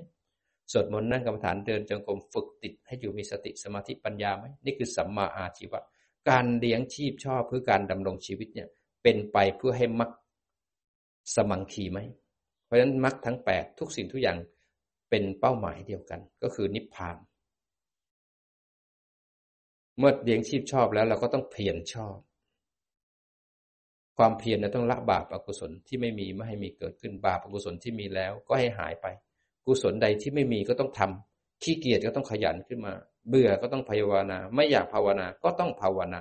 สวดมนต์นั่งกรรมฐานเดินจงกรมฝึกติดให้อยู่มีสติสมาธิปัญญาไหมนี่คือสัมมาอาชีวะ การเลี้ยงชีพชอบเพื่อการดำรงชีวิตเนี่ยเป็นไปเพื่อให้มักสมังคีไหม เพราะฉะนั้นมักทั้งแปดทุกสิ่งทุกอย่าง เป็นเป้าหมายเดียวกัน ก็คือนิพพาน เมื่อเลี้ยงชีพชอบแล้วเราก็ต้องเพียรชอบ ความเพียรนะต้องละบาปอกุศลที่ไม่มีไม่ให้มีเกิดขึ้นบาปอกุศลที่มีแล้ว ก็ให้หายไป กุศลใดที่ไม่มีก็ต้องทำขี้เกียจก็ต้องขยันขึ้นมา เบื่อก็ต้องภาวนา ไม่อยากภาวนาก็ต้องภาวนา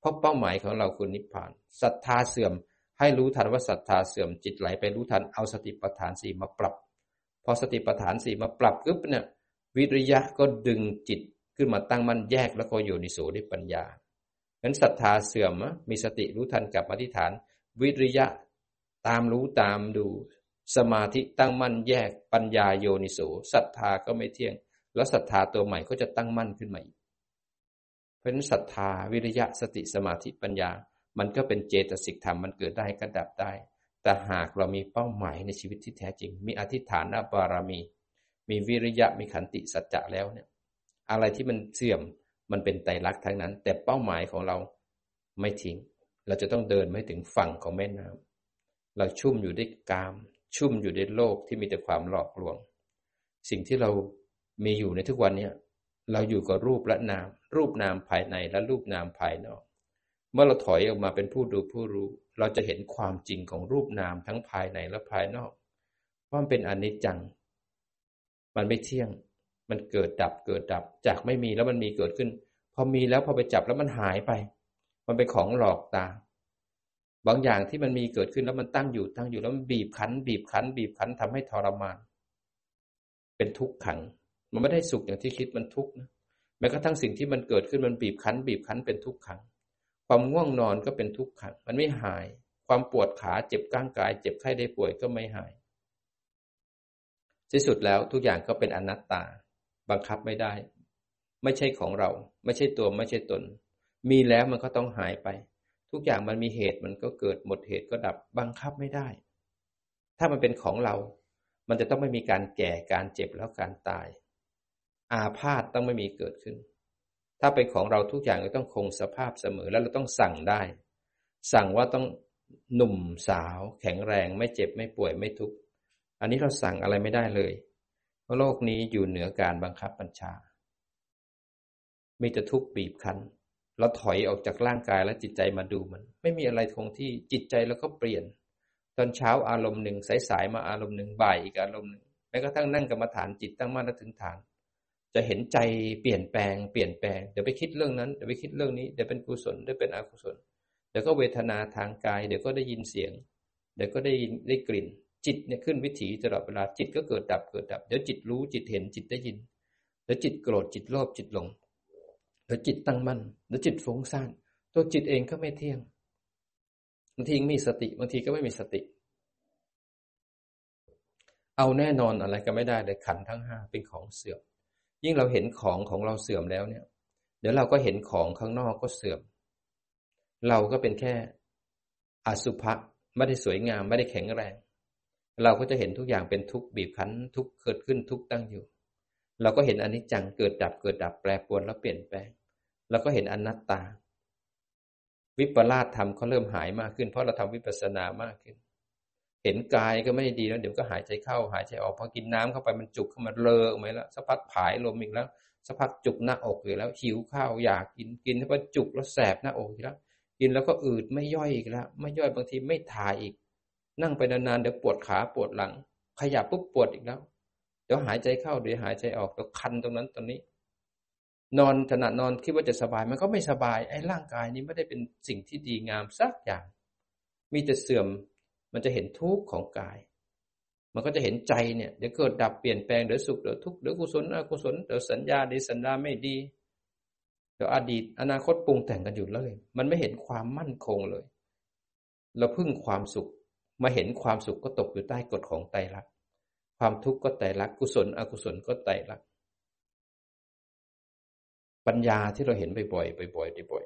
เพราะเป้าหมายของเราคือนิพพานศรัทธาเสื่อม ให้รู้ทันว่าศรัทธาเสื่อมจิตไหลไปรู้ทันเอาสติปัฏฐานสี่มาปรับ อสติปัฏฐานสี่มาปรับปุ๊บเนี่ยวิริยะก็ดึงจิตขึ้นมาตั้งมั่นแยกแล้วก็อยู่ในโสดปัญญานั้นศรัทธาเสื่อมมีสติรู้ทันกับอธิษฐาน วิริยะตามรู้ตามดู สมาธิตั้งมั่นแยกปัญญาโยนิโสศรัทธาก็ไม่เที่ยง แล้วศรัทธาตัวใหม่ก็จะตั้งมั่นขึ้นมาอีกเพราะนั้นศรัทธาวิริยะสติสมาธิปัญญา มันก็เป็นเจตสิกธรรมมันเกิดได้ก็ดับได้ แต่หากเรามีเป้าหมายในชีวิตที่แท้จริง มีอธิษฐานบารมี มีวิริยะมีขันติสัจจะแล้วเนี่ย อะไรที่มันเสื่อมมันเป็นไตรลักษณ์ทั้งนั้น แต่เป้าหมายของเราไม่ทิ้ง เราจะต้องเดินไม่ถึงฝั่งของแม่น้ำเราชุ่มอยู่ด้วยกาม ชุ่มอยู่ด้วยโลกที่มีแต่ความหลอกลวง สิ่งที่เรามีอยู่ในทุกวันนี้เราอยู่กับรูปและนาม รูปนามภายในและรูปนามภายนอก เมื่อเราถอยออกมาเป็นผู้ดูผู้รู้ เราจะเห็นความจริงของรูปนามทั้งภายในและภายนอก ว่ามันเป็นอนิจจัง มันไม่เที่ยง มันเกิดดับเกิดดับ จากไม่มีแล้วมันมีเกิดขึ้น พอมีแล้วพอไปจับแล้วมันหายไป มันเป็นของหลอกตา บางอย่างที่มันมีเกิดขึ้นแล้วมันตั้งอยู่ตั้งอยู่แล้วมันบีบคั้น บีบคั้น บีบคั้นทำให้ทรมาน เป็นทุกข์ขัง มันไม่ได้สุขอย่างที่คิดมันทุกข์นะแม้กระทั่งสิ่งที่มันเกิดขึ้นมันบีบคั้น บีบคั้นเป็นทุกข์ขัง ความง่วงนอนก็เป็นทุกข์ขังมันไม่หาย ความปวดขาเจ็บก้างกาย เจ็บไข้ได้ป่วยก็ไม่หายที่สุดแล้วทุกอย่างก็เป็นอนัตตา บังคับไม่ได้ ไม่ใช่ของเรา ไม่ใช่ตัวไม่ใช่ตน มีแล้วมันก็ต้องหายไป ทุกอย่างมันมีเหตุมันก็เกิดหมดเหตุก็ดับ บังคับไม่ได้ ถ้ามันเป็นของเรา มันจะต้องไม่มีการแก่การเจ็บแล้วการตาย อาพาธต้องไม่มีเกิดขึ้น ถ้าเป็นของเราทุกอย่างก็ต้องคงสภาพเสมอ แล้วเราต้องสั่งได้ สั่งว่าต้องหนุ่มสาว แข็งแรง ไม่เจ็บไม่ป่วยไม่ทุกข์อันนี้เราสั่งอะไรไม่ได้เลยเพราะโลกนี้อยู่เหนือการบังคับบัญชา มีแต่ทุกข์บีบคั้นเราถอยออกจากร่างกายและจิตใจมาดูมัน ไม่มีอะไรคงที่จิตใจแล้วก็เปลี่ยน ตอนเช้าอารมณ์หนึ่งสายๆมาอารมณ์หนึ่งบ่ายอีกอารมณ์หนึ่งแม้กระทั่งนั่งกรรมฐานจิตตั้งมั่นและถึงฐาน จะเห็นใจเปลี่ยนแปลงเปลี่ยนแปลงเดี๋ยวไปคิดเรื่องนั้นเดี๋ยวไปคิดเรื่องนี้เดี๋ยวเป็นกุศลเดี๋ยวเป็นอกุศลเดี๋ยวก็เวทนาทางกาย เดี๋ยวก็ได้ยินเสียง เดี๋ยวก็ได้ยินได้กลิ่น จิตเนี่ยขึ้นวิถีตลอดเวลาจิตก็เกิดดับเกิดดับเดี๋ยวจิตรู้จิตเห็นจิตได้ยินเดี๋ยวจิตโกรธจิตโลภจิตหลงเดี๋ยวจิตตั้งมั่นเดี๋ยวจิตฟุ้งซ่านตัวจิตเองก็ไม่เที่ยงบางทีมีสติบางทีก็ไม่มีสติ เอาแน่นอนอะไรก็ไม่ได้เลยขันทั้งห้าเป็นของเสื่อม ยิ่งเราเห็นของของเราเสื่อมแล้วเนี่ย เดี๋ยวเราก็เห็นของข้างนอกก็เสื่อม เราก็เป็นแค่อสุภะไม่ได้สวยงามไม่ได้แข็งแรง เราก็จะเห็นทุกอย่างเป็นทุกข์บีบคั้น ทุกข์เกิดขึ้นทุกข์ตั้งอยู่ เราก็เห็นอนิจจังเกิดดับเกิดดับแปรปรวนแล้วเปลี่ยนแปลงเราก็เห็นอนัตตา วิปลาสธรรมเขาเริ่มหายมากขึ้น เพราะเราทำวิปัสสนามากขึ้น เห็นกายก็ไม่ดีแล้ว เดี๋ยวก็หายใจเข้าหายใจออกพอกินน้ำเข้าไปมันจุกเข้ามาเลอะไหมแล้วสักพักผายลมอีกแล้วสักพักจุกหน้าอกอีกแล้วหิวข้าวอยากกินกินแล้วก็จุกแล้วแสบหน้าอกอีกแล้วกินแล้วก็อืดไม่ย่อยอีกแล้วไม่ย่อยบางทีไม่ถ่ายอีก นั่งไปนานๆเดี๋ยวปวดขาปวดหลัง ขยับปุ๊บปวดอีกแล้ว เดี๋ยวหายใจเข้าเดี๋ยวหายใจออกเดี๋ยวคันตรงนั้นตรงนี้ นอนขณะนอนคิดว่าจะสบายมันก็ไม่สบายไอ้ร่างกายนี้ไม่ได้เป็นสิ่งที่ดีงามสักอย่าง มีแต่เสื่อม มันจะเห็นทุกข์ของกาย มันก็จะเห็นใจเนี่ยเดี๋ยวเกิดดับเปลี่ยนแปลงเดี๋ยวสุขเดี๋ยวทุกข์เดี๋ยวกุศลอกุศลเดี๋ยวสัญญาดีสัญญาไม่ดีเดี๋ยวอดีตอนาคตปรุงแต่งกันอยู่เลย มันไม่เห็นความมั่นคงเลย เราพึ่งความสุข มาเห็นความสุขก็ตกอยู่ใต้กฎของไตรลักษณ์ความทุกข์ก็ไตรลักษณ์กุศล อกุศลก็ไตรลักษณ์ปัญญาที่เราเห็นบ่อยๆบ่อยๆบ่อย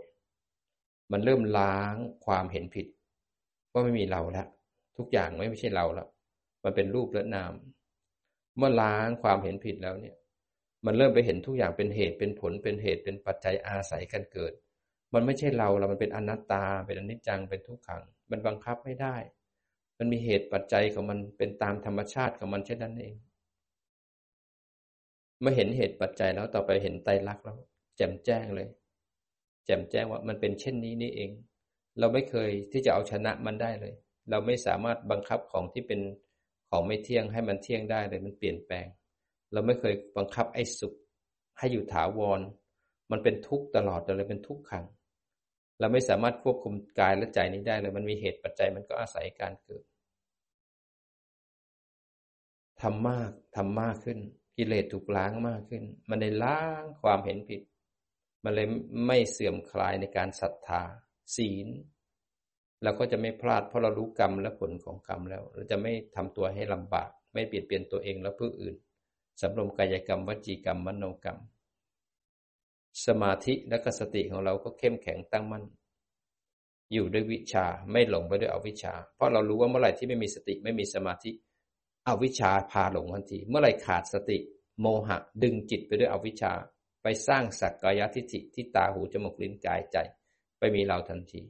ๆมันเริ่มล้างความเห็นผิด ว่าไม่มีเราแล้ว ทุกอย่างไม่ไม่ใช่เราแล้ว มันเป็นรูปและนาม เมื่อล้างความเห็นผิดแล้วเนี่ย มันเริ่มไปเห็นทุกอย่างเป็นเหตุเป็นผลเป็นเหตุเป็นปัจจัยอาศัยกันเกิด มันไม่ใช่เราเรามันเป็นอนัตตา เป็นอนิจจังเป็นทุกขัง มันบังคับไม่ได้ มันมีเหตุปัจจัยของมันเป็นตามธรรมชาติของมันเช่นนั้นเองเมื่อเห็นเหตุปัจจัยแล้วต่อไปเห็นไตรลักษณ์แล้วแจ่มแจ้งเลย แจ่มแจ้งว่ามันเป็นเช่นนี้นี่เอง เราไม่เคยที่จะเอาชนะมันได้เลย เราไม่สามารถบังคับของที่เป็นของไม่เที่ยงให้มันเที่ยงได้เลยมันเปลี่ยนแปลง เราไม่เคยบังคับไอ้สุขให้อยู่ถาวร มันเป็นทุกข์ตลอดเลยเป็นทุกขัง เราไม่สามารถควบคุมกายและใจนี้ได้เลยมันมีเหตุปัจจัยมันก็อาศัยการเกิดทำมากทำมากขึ้น กิเลสถูกล้างมากขึ้น มันได้ล้างความเห็นผิด มันเลยไม่เสื่อมคลายในการศรัทธา ศีล เราก็จะไม่พลาดเพราะเรารู้กรรมและผลของกรรมแล้ว เราจะไม่ทำตัวให้ลำบาก ไม่เปลี่ยนเปลี่ยนตัวเองและผู้อื่นสำรวมกายกรรมวจีกรรมมโนกรรม สมาธิและกสติของเราก็เข้มแข็งตั้งมั่นอยู่ด้วยวิชาไม่หลงไปด้วยอวิชชา เพราะเรารู้ว่าเมื่อไหร่ที่ไม่มีสติไม่มีสมาธิอวิชชาพาหลงทันที เมื่อไหร่ขาดสติ โมหะ ดึงจิตไปด้วยอวิชชา ไปสร้างสักกายทิฏฐิที่ตาหูจมูกลิ้นกายใจ ไปมีเราทันที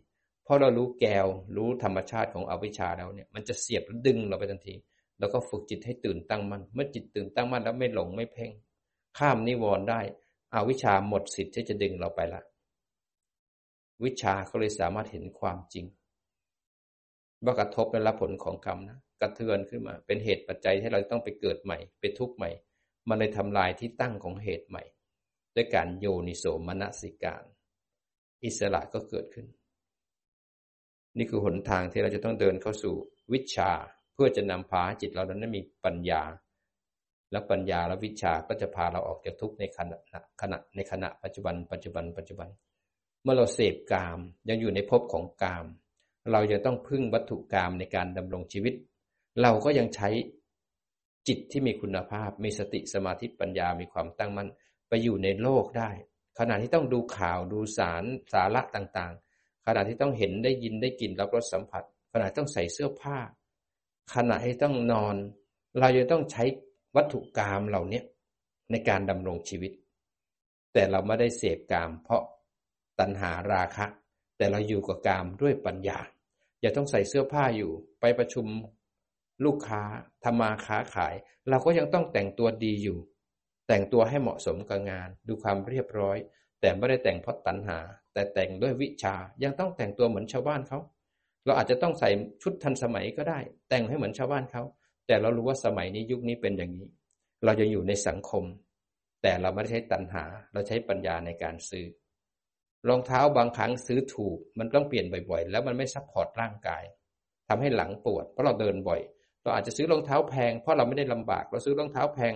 พราะเรารู้แกวรู้ธรรมชาติของอวิชชาแล้วเนี่ย มันจะเสียบดึงเราไปทันที แล้วก็ฝึกจิตให้ตื่นตั้งมั่นเมื่อจิตตื่นตั้งมั่นแล้วไม่หลงไม่เพ่ง ข้ามนิวรณ์ได้ อวิชชาหมดสิทธิ์ที่จะดึงเราไปละ วิชาเขาเลยสามารถเห็นความจริงว่ากระทบและรับผลของกรรมนะกระเทือนขึ้นมา เป็นเหตุปัจจัยให้เราต้องไปเกิดใหม่ ไปทุกข์ใหม่ มันเลยทำลายที่ตั้งของเหตุใหม่ ด้วยการโยนิโสมนสิการ อิสระก็เกิดขึ้น นี่คือหนทางที่เราจะต้องเดินเข้าสู่วิชา เพื่อจะนำพาจิตเรานั้นมีปัญญา และปัญญาและวิชาก็จะพาเราออกจากทุกข์ในขณะขณะในขณะปัจจุบัน ปัจจุบัน ปัจจุบัน เมื่อเราเสพกาม ยังอยู่ในภพของกาม เราจะต้องพึ่งวัตถุกามในการดำรงชีวิต เราก็ยังใช้จิตที่มีคุณภาพ มีสติสมาธิปัญญามีความตั้งมั่นไปอยู่ในโลกได้ ขณะที่ต้องดูข่าวดูสารสาระต่าง ขณะที่ต้องเห็นได้ยินได้กลิ่นรับรสสัมผัส ขณะต้องใส่เสื้อผ้า ขณะที่ต้องนอน เราจะต้องใช้วัตถุกรรมเหล่านี้ในการดำรงชีวิต แต่เราไม่ได้เสพกาม เพราะตัณหาราคะ แต่เราอยู่กับกามด้วยปัญญา อย่าต้องใส่เสื้อผ้าอยู่ ไปประชุมลูกค้าทำมาค้าขาย เราก็ยังต้องแต่งตัวดีอยู่ แต่งตัวให้เหมาะสมกับงาน ดูความเรียบร้อย แต่ไม่ได้แต่งเพราะตัณหา แต่แต่งด้วยวิชายังต้องแต่งตัวเหมือนชาวบ้านเขา เราอาจจะต้องใส่ชุดทันสมัยก็ได้ แต่งให้เหมือนชาวบ้านเขา แต่เรารู้ว่าสมัยนี้ยุคนี้เป็นอย่างนี้ เราจะอยู่ในสังคม แต่เราไม่ได้ใช้ตัณหา เราใช้ปัญญาในการซื้อรองเท้าบางครั้งซื้อถูก มันต้องเปลี่ยนบ่อยๆ แล้วมันไม่ support ร่างกายทำให้หลังปวด เพราะเราเดินบ่อย เราอาจจะซื้อรองเท้าแพง เพราะเราไม่ได้ลำบาก เราซื้อรองเท้าแพง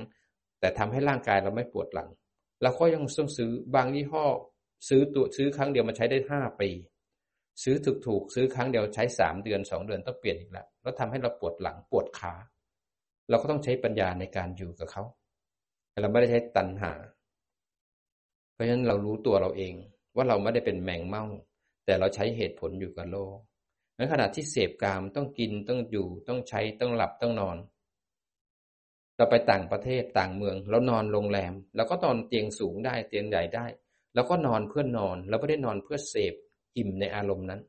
แต่ทำให้ร่างกายเราไม่ปวดหลัง เราก็ยังต้องซื้อบางยี่ห้อ ซื้อตัวซื้อครั้งเดียวมันใช้ได้ห้าปี ซื้อถูกๆซื้อครั้งเดียวใช้สามเดือนสองเดือนต้องเปลี่ยนอีกแล้วแล้วทำให้เราปวดหลังปวดขา เราก็ต้องใช้ปัญญาในการอยู่กับเขาเราไม่ได้ใช้ตัณหา เพราะฉะนั้นเรารู้ตัวเราเอง ว่าเราไม่ได้เป็นแมงเม่าแต่เราใช้เหตุผลอยู่กับโลกในขณะที่เสพกามต้องกินต้องอยู่ต้องใช้ต้องหลับต้องนอน เราไปต่างประเทศต่างเมืองเรานอนโรงแรมเราก็นอนเตียงสูงได้เตียงใหญ่ได้ เราก็นอนเพื่อนอน เราไม่ได้นอนเพื่อเสพอิ่มในอารมณ์นั้น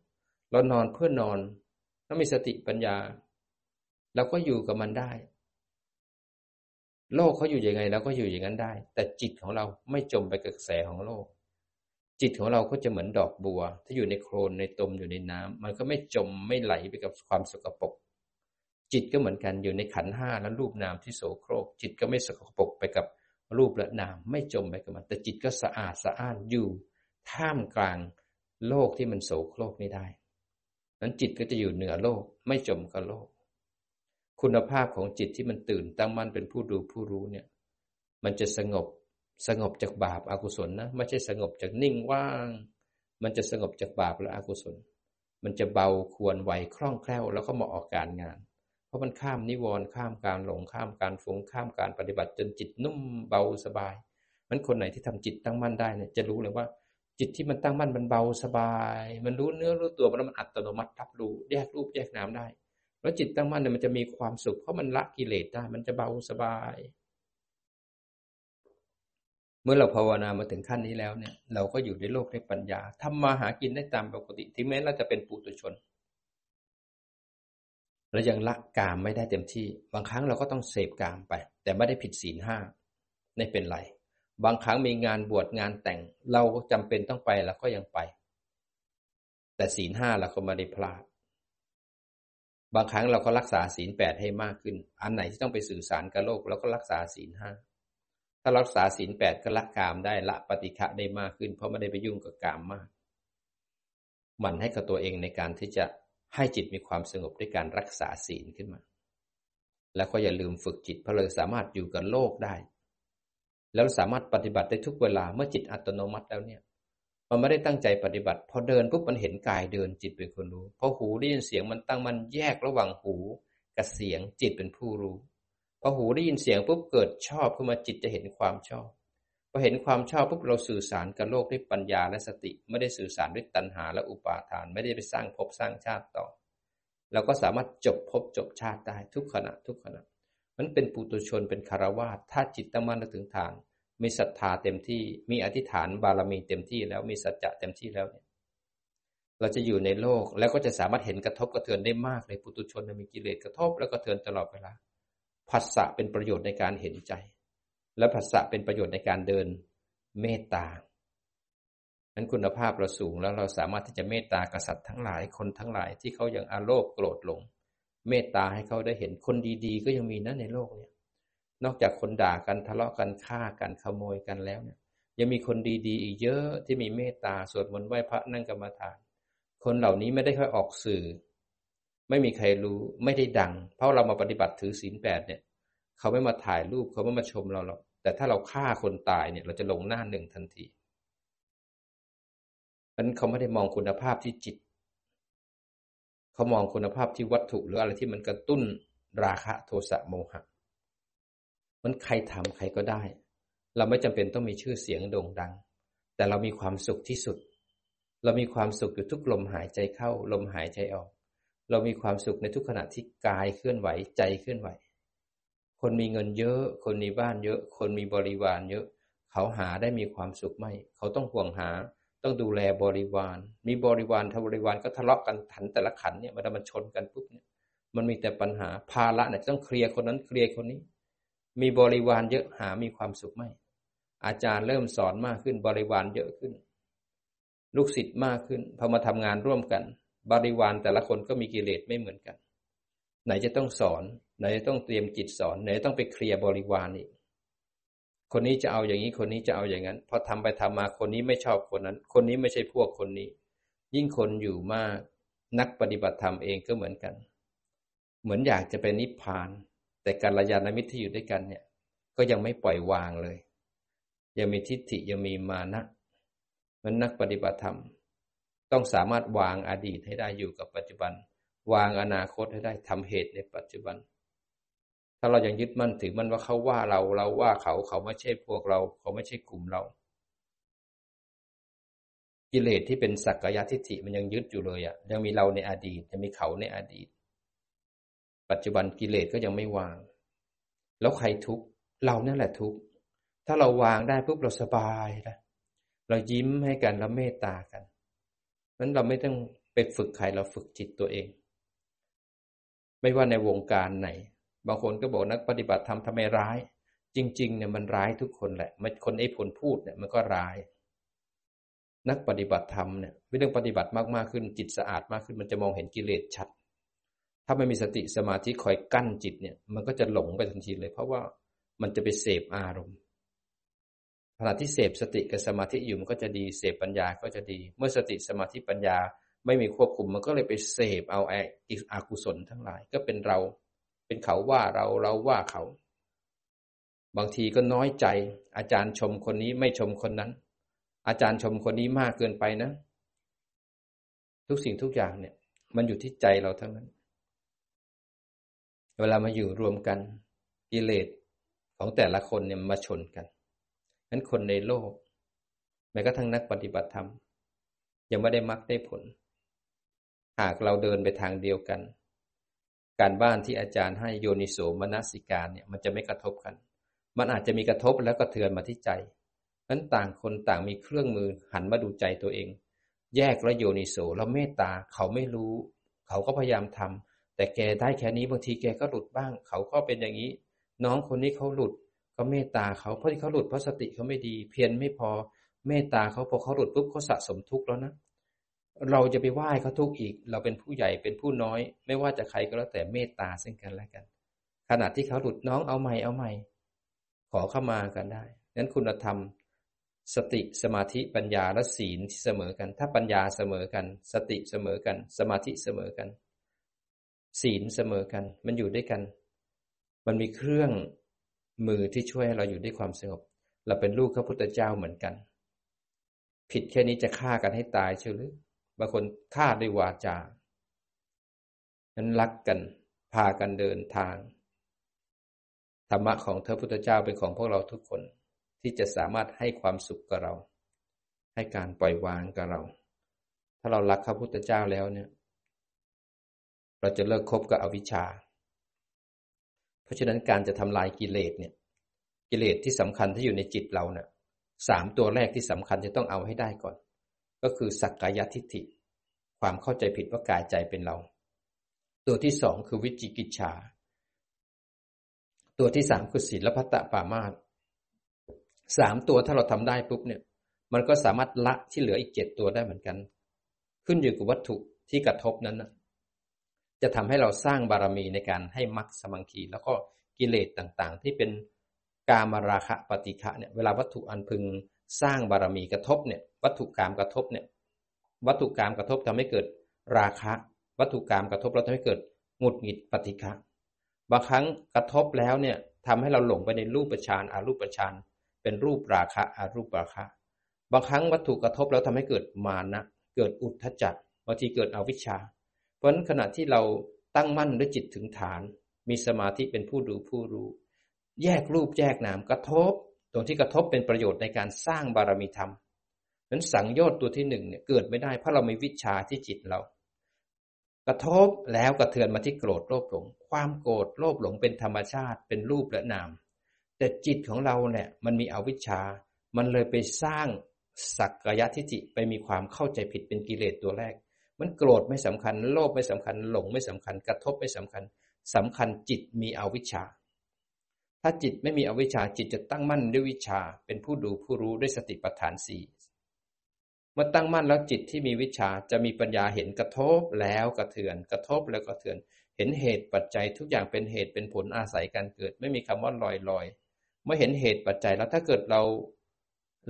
เรานอนเพื่อนอนแล้วมีสติปัญญาเราก็อยู่กับมันได้ โลกเขาอยู่ยังไงเราก็อยู่อย่างนั้นได้ แต่จิตของเราไม่จมไปกับกระแสของโลก จิตของเราก็จะเหมือนดอกบัว ถ้าอยู่ในโคลนในตมอยู่ในน้ำมันก็ไม่จมไม่ไหลไปกับความสกปรกจิตก็เหมือนกันอยู่ในขันห้าและรูปนามที่โสโครก จิตก็ไม่สกปรกไปกับ รูปและนามไม่จมไปกับมัน แต่จิตก็สะอาดสะอ้านอยู่ท่ามกลางโลกที่มันโสโครกไม่ได้นั้นจิตก็จะอยู่เหนือโลกไม่จมกับโลก คุณภาพของจิตที่มันตื่นตั้งมั่นเป็นผู้ดูผู้รู้เนี่ย มันจะสงบสงบจากบาปอากุศลนะไม่ใช่สงบจากนิ่งว่าง มันจะสงบจากบาปและอกุศล มันจะเบาควรไหวคล่องแคล่วแล้วก็เหมาะออกการงาน เพราะมันข้ามนิวรณ์ข้ามการหลงข้ามการฟุ้งข้ามการปฏิบัติจนจิตนุ่มเบาสบายมันคนไหนที่ทำจิตตั้งมั่นได้เนี่ยจะรู้เลยว่า จิตที่มันตั้งมั่นมันเบาสบาย มันรู้เนื้อรู้ตัวมันมันอัตโนมัติรับรู้แยกรูปแยกนามได้ แล้วจิตตั้งมั่นเนี่ยมันจะมีความสุขเพราะมันละกิเลสได้ มันจะเบาสบาย เมื่อเราภาวนามาถึงขั้นนี้แล้วเนี่ย เราก็อยู่ในโลกในปัญญาทำมาหากินได้ตามปกติที่แม้เราจะเป็นปุถุชน เรายังละกามไม่ได้เต็มที่ บางครั้งเราก็ต้องเสพกามไป แต่ไม่ได้ผิดศีลห้าไม่เป็นไร บางครั้งมีงานบวชงานแต่ง เราจำเป็นต้องไปเราก็ยังไป แต่ศีลห้าเราก็ไม่ได้พลาด บางครั้งเราก็รักษาศีลแปดให้มากขึ้น อันไหนที่ต้องไปสื่อสารกับโลกเราก็รักษาศีลห้าถ้ารักษาศีลแปดก็ละกามได้ละปฏิฆะได้มากขึ้น เพราะไม่ได้ไปยุ่งกับกามมาก มันให้กับตัวเองในการที่จะ ให้จิตมีความสงบด้วยการรักษาศีลขึ้นมา แล้วก็อย่าลืมฝึกจิตเพราะเราสามารถอยู่กับโลกได้ แล้วสามารถปฏิบัติได้ทุกเวลาเมื่อจิตอัตโนมัติแล้วเนี่ย มันไม่ได้ตั้งใจปฏิบัติ พอเดินปุ๊บมันเห็นกายเดินจิตเป็นคนรู้พอหูได้ยินเสียงมันตั้งมันแยกระหว่างหูกับเสียงจิตเป็นผู้รู้พอหูได้ยินเสียงปุ๊บเกิดชอบขึ้นมาจิตจะเห็นความชอบ พอเห็นความชอบปุ๊บเราสื่อสารกับโลกด้วยปัญญาและสติ ไม่ได้สื่อสารด้วยตัณหาและอุปาทาน ไม่ได้ไปสร้างภพสร้างชาติต่อ เราก็สามารถจบภพจบชาติได้ทุกขณะทุกขณะมันเป็นปุตุชนเป็นคารวาสถ้าจิตตั้งมั่นถึงฐาน มีศรัทธาเต็มที่ มีอธิษฐานบารมีเต็มที่แล้วมีสัจจะเต็มที่แล้วเนี่ยเราจะอยู่ในโลกแล้วก็จะสามารถเห็นกระทบกระเทือนได้มากเลยปุตุชนมีกิเลสกระทบ แล้วก็เทือนตลอดเวลาผัสสะเป็นประโยชน์ในการเห็นใจ และผัสสะเป็นประโยชน์ในการเดินเมตตานั้นคุณภาพเราสูงแล้วเราสามารถที่จะเมตตากษัตริย์ทั้งหลายคนทั้งหลายที่เขายังอาโลภโกรธหลง เมตตาให้เขาได้เห็นคนดีๆ ก็ยังมีนะในโลกเนี่ย นอกจากคนด่ากันทะเลาะกันฆ่ากันขโมยกันแล้วเนี่ยยังมีคนดีๆ อีกเยอะที่มีเมตตาสวดมนต์ไหว้พระนั่งกรรมฐาน คนเหล่านี้ไม่ได้ค่อยออกสื่อ ไม่มีใครรู้ไม่ได้ดัง เพราะเรามาปฏิบัติถือศีลแปดเนี่ย เขาไม่มาถ่ายรูปเขาไม่มาชมเราหรอก แต่ถ้าเราฆ่าคนตายเนี่ย เราจะลงหน้าหนึ่งทันทีนั้นเขาไม่ได้มองคุณภาพที่จิต เขามองคุณภาพที่วัตถุหรืออะไรที่มันกระตุ้นราคะโทสะโมหะ มันใครทำใครก็ได้ เราไม่จำเป็นต้องมีชื่อเสียงโด่งดัง แต่เรามีความสุขที่สุด เรามีความสุขอยู่ทุกลมหายใจเข้า ลมหายใจออก เรามีความสุขในทุกขณะที่กายเคลื่อนไหวใจเคลื่อนไหว คนมีเงินเยอะ คนมีบ้านเยอะ คนมีบริวารเยอะ เขาหาได้มีความสุขไหม เขาต้องห่วงหา ต้องดูแลบริวาร มีบริวารถ้าบริวารก็ทะเลาะกันถันแต่ละขันเนี่ยมันมันชนกันปุ๊บเนี่ย มันมีแต่ปัญหาภาระเนี่ยต้องเคลียร์คนนั้นเคลียร์คนนี้ มีบริวารเยอะหามีความสุขไหม อาจารย์เริ่มสอนมากขึ้นบริวารเยอะขึ้น ลูกศิษย์มากขึ้นพอมาทำงานร่วมกัน บริวารแต่ละคนก็มีกิเลสไม่เหมือนกัน ไหนจะต้องสอน ไหนจะต้องเตรียมจิตสอน ไหนต้องไปเคลียร์บริวารอีกคนนี้จะเอาอย่างนี้คนนี้จะเอาอย่างนั้น พอทำไปทำมาคนนี้ไม่ชอบคนนั้น คนนี้ไม่ใช่พวกคนนี้ ยิ่งคนอยู่มาก นักปฏิบัติธรรมเองก็เหมือนกัน เหมือนอยากจะเป็นนิพพาน แต่การระยาณมิตรที่อยู่ด้วยกันเนี่ย ก็ยังไม่ปล่อยวางเลย ยังมีทิฏฐิยังมีมานะมันนักปฏิบัติธรรม ต้องสามารถวางอดีตให้ได้อยู่กับปัจจุบัน วางอนาคตให้ได้ทำเหตุในปัจจุบัน ถ้าเรายังยึดมั่นถือมันว่าเขาว่าเราเราว่าเขาเขาไม่ใช่พวกเรา เขาไม่ใช่กลุ่มเรา กิเลสที่เป็นสักกายทิฏฐิมันยังยึดอยู่เลยอะ ยังมีเราในอดีตยังมีเขาในอดีต ปัจจุบันกิเลสก็ยังไม่วาง แล้วใครทุกข์เรานั่นแหละทุกข์ถ้าเราวางได้ปุ๊บเราสบายนะเรายิ้มให้กันเราเมตตากันนั้นเราไม่ต้องไปฝึกใครเราฝึกจิตตัวเอง ไม่ว่าในวงการไหน บางคนก็บอกนักปฏิบัติธรรมทำไมร้าย จริงๆเนี่ยมันร้ายทุกคนแหละมันคนไอ้ผลพูดเนี่ยมันก็ร้าย นักปฏิบัติธรรมเนี่ยเรื่องปฏิบัติมากๆขึ้นจิตสะอาดมากขึ้นมันจะมองเห็นกิเลสชัด ถ้าไม่มีสติสมาธิคอยกั้นจิตเนี่ย มันก็จะหลงไปทันทีเลย เพราะว่ามันจะไปเสพอารมณ์ขณะที่เสพสติกับสมาธิอยู่มันก็จะดีเสพปัญญาก็จะดี เมื่อสติสมาธิปัญญา ไม่มีควบคุมมันก็เลยไปเสพเอาไอ้อกุศลทั้งหลาย ก็เป็นเรา เป็นเขาว่าเราเราว่าเขา บางทีก็น้อยใจ อาจารย์ชมคนนี้ไม่ชมคนนั้น อาจารย์ชมคนนี้มากเกินไปนะ ทุกสิ่งทุกอย่างเนี่ย มันอยู่ที่ใจเราทั้งนั้น เวลามาอยู่รวมกันกิเลสของแต่ละคนเนี่ยมาชนกันนั้นคนในโลกแม้กระทั่งนักปฏิบัติธรรม ยังไม่ได้มักได้ผล หากเราเดินไปทางเดียวกัน การบ้านที่อาจารย์ให้โยนิโสมนสิการเนี่ยมันจะไม่กระทบกัน มันอาจจะมีกระทบแล้วก็เทือนมาที่ใจนั้นต่างคนต่างมีเครื่องมือหันมาดูใจตัวเอง แยกแล้วโยนิโสแล้วเมตตาเขาไม่รู้ เขาก็พยายามทำแต่แกได้แค่นี้บางทีแกก็หลุดบ้าง เขาก็เป็นอย่างนี้ น้องคนนี้เขาหลุดก็เมตตาเขาเพราะที่เขาหลุดเพราะสติเขาไม่ดี เพียรไม่พอเมตตาเขาพอเขาหลุดปุ๊บเขาสะสมทุกข์แล้วนะ เราจะไปไหว้เขาทุกอีก เราเป็นผู้ใหญ่เป็นผู้น้อย ไม่ว่าจะใครก็แล้วแต่เมตตาซึ่งกันและกัน ขณะที่เขาหลุดน้องเอาใหม่เอาใหม่ ขอเข้ามากันได้นั้นคุณธรรม สติสมาธิปัญญาและศีลที่เสมอกัน ถ้าปัญญาเสมอกัน สติเสมอกัน สมาธิเสมอกัน ศีลเสมอกัน มันอยู่ด้วยกัน มันมีเครื่องมือที่ช่วยให้เราอยู่ด้วยความสงบ เราเป็นลูกพระพุทธเจ้าเหมือนกัน ผิดแค่นี้จะฆ่ากันให้ตายเชื่อหรือ บางคนฆ่าด้วยวาจานั้นรักกันพากันเดินทาง ธรรมะของเธอพุทธเจ้าเป็นของพวกเราทุกคนที่จะสามารถให้ความสุขกับเรา ให้การปล่อยวางกับเรา ถ้าเรารักพระพุทธเจ้าแล้วเนี่ย เราจะเลิกคบกับอวิชชา เพราะฉะนั้นการจะทำลายกิเลสเนี่ย กิเลสที่สำคัญที่อยู่ในจิตเราเนี่ยสามตัวแรกที่สำคัญจะต้องเอาให้ได้ก่อน ก็คือสักกายทิฏฐิ ความเข้าใจผิดว่ากายใจเป็นเรา ตัวที่สองคือวิจิกิจฉา ตัวที่สามคือศีลพัตตปามาสสามตัวถ้าเราทำได้ปุ๊บเนี่ย มันก็สามารถละที่เหลืออีกเจ็ดตัวได้เหมือนกัน ขึ้นอยู่กับวัตถุที่กระทบนั้นนะจะทำให้เราสร้างบารมีในการให้มรรคสมังคี แล้วก็กิเลสต่างๆ ที่เป็นกามราคะปฏิฆะเนี่ยเวลาวัตถุอันพึงสร้างบารมีกระทบเนี่ย วัตถุกามกระทบเนี่ยวัตถุกามกระทบทำให้เกิดราคะ วัตถุกามกระทบแล้วทำให้เกิดหงุดหงิดปฏิฆะบางครั้งกระทบแล้วเนี่ยทำให้เราหลงไปในรูปฌานอารูปฌานเป็นรูปราคะอารูปราคะบางครั้งวัตถุกระทบแล้วทำให้เกิดมานะ เกิดอุทธจักบางทีเกิดอวิชชา เพราะนั้นขณะที่เราตั้งมั่นด้วยจิตถึงฐาน มีสมาธิเป็นผู้ดูผู้รู้ แยกรูปแยกนามกระทบ ตรงที่กระทบเป็นประโยชน์ในการสร้างบารมีธรรม นั้นสังโยชน์ตัวที่หนึ่งเนี่ยเกิดไม่ได้เพราะเราไม่วิชาที่จิตเรา กระทบแล้วกระเทือนมาที่โกรธโลภหลง ความโกรธโลภหลงเป็นธรรมชาติเป็นรูปและนาม แต่จิตของเราเนี่ยมันมีอวิชชา มันเลยไปสร้างสักกายทิฏฐิไปมีความเข้าใจผิดเป็นกิเลสตัวแรก มันโกรธไม่สำคัญ โลภไม่สำคัญ หลงไม่สำคัญ กระทบไม่สำคัญสำคัญจิตมีอวิชชา ถ้าจิตไม่มีอวิชชาจิตจะตั้งมั่นด้วยวิชา เป็นผู้ดูผู้รู้ด้วยสติปัฏฐานสี่ มื่อตั้งมั่นแล้วจิตที่มีวิชาจะมีปัญญาเห็นกระทบแล้วกระเทือน กระทบแล้วกระเทือน เห็นเหตุปัจจัยทุกอย่างเป็นเหตุเป็นผลอาศัยการเกิด ไม่มีคำว่าลอยลอยเมื่อเห็นเหตุปัจจัยแล้วถ้าเกิดเรา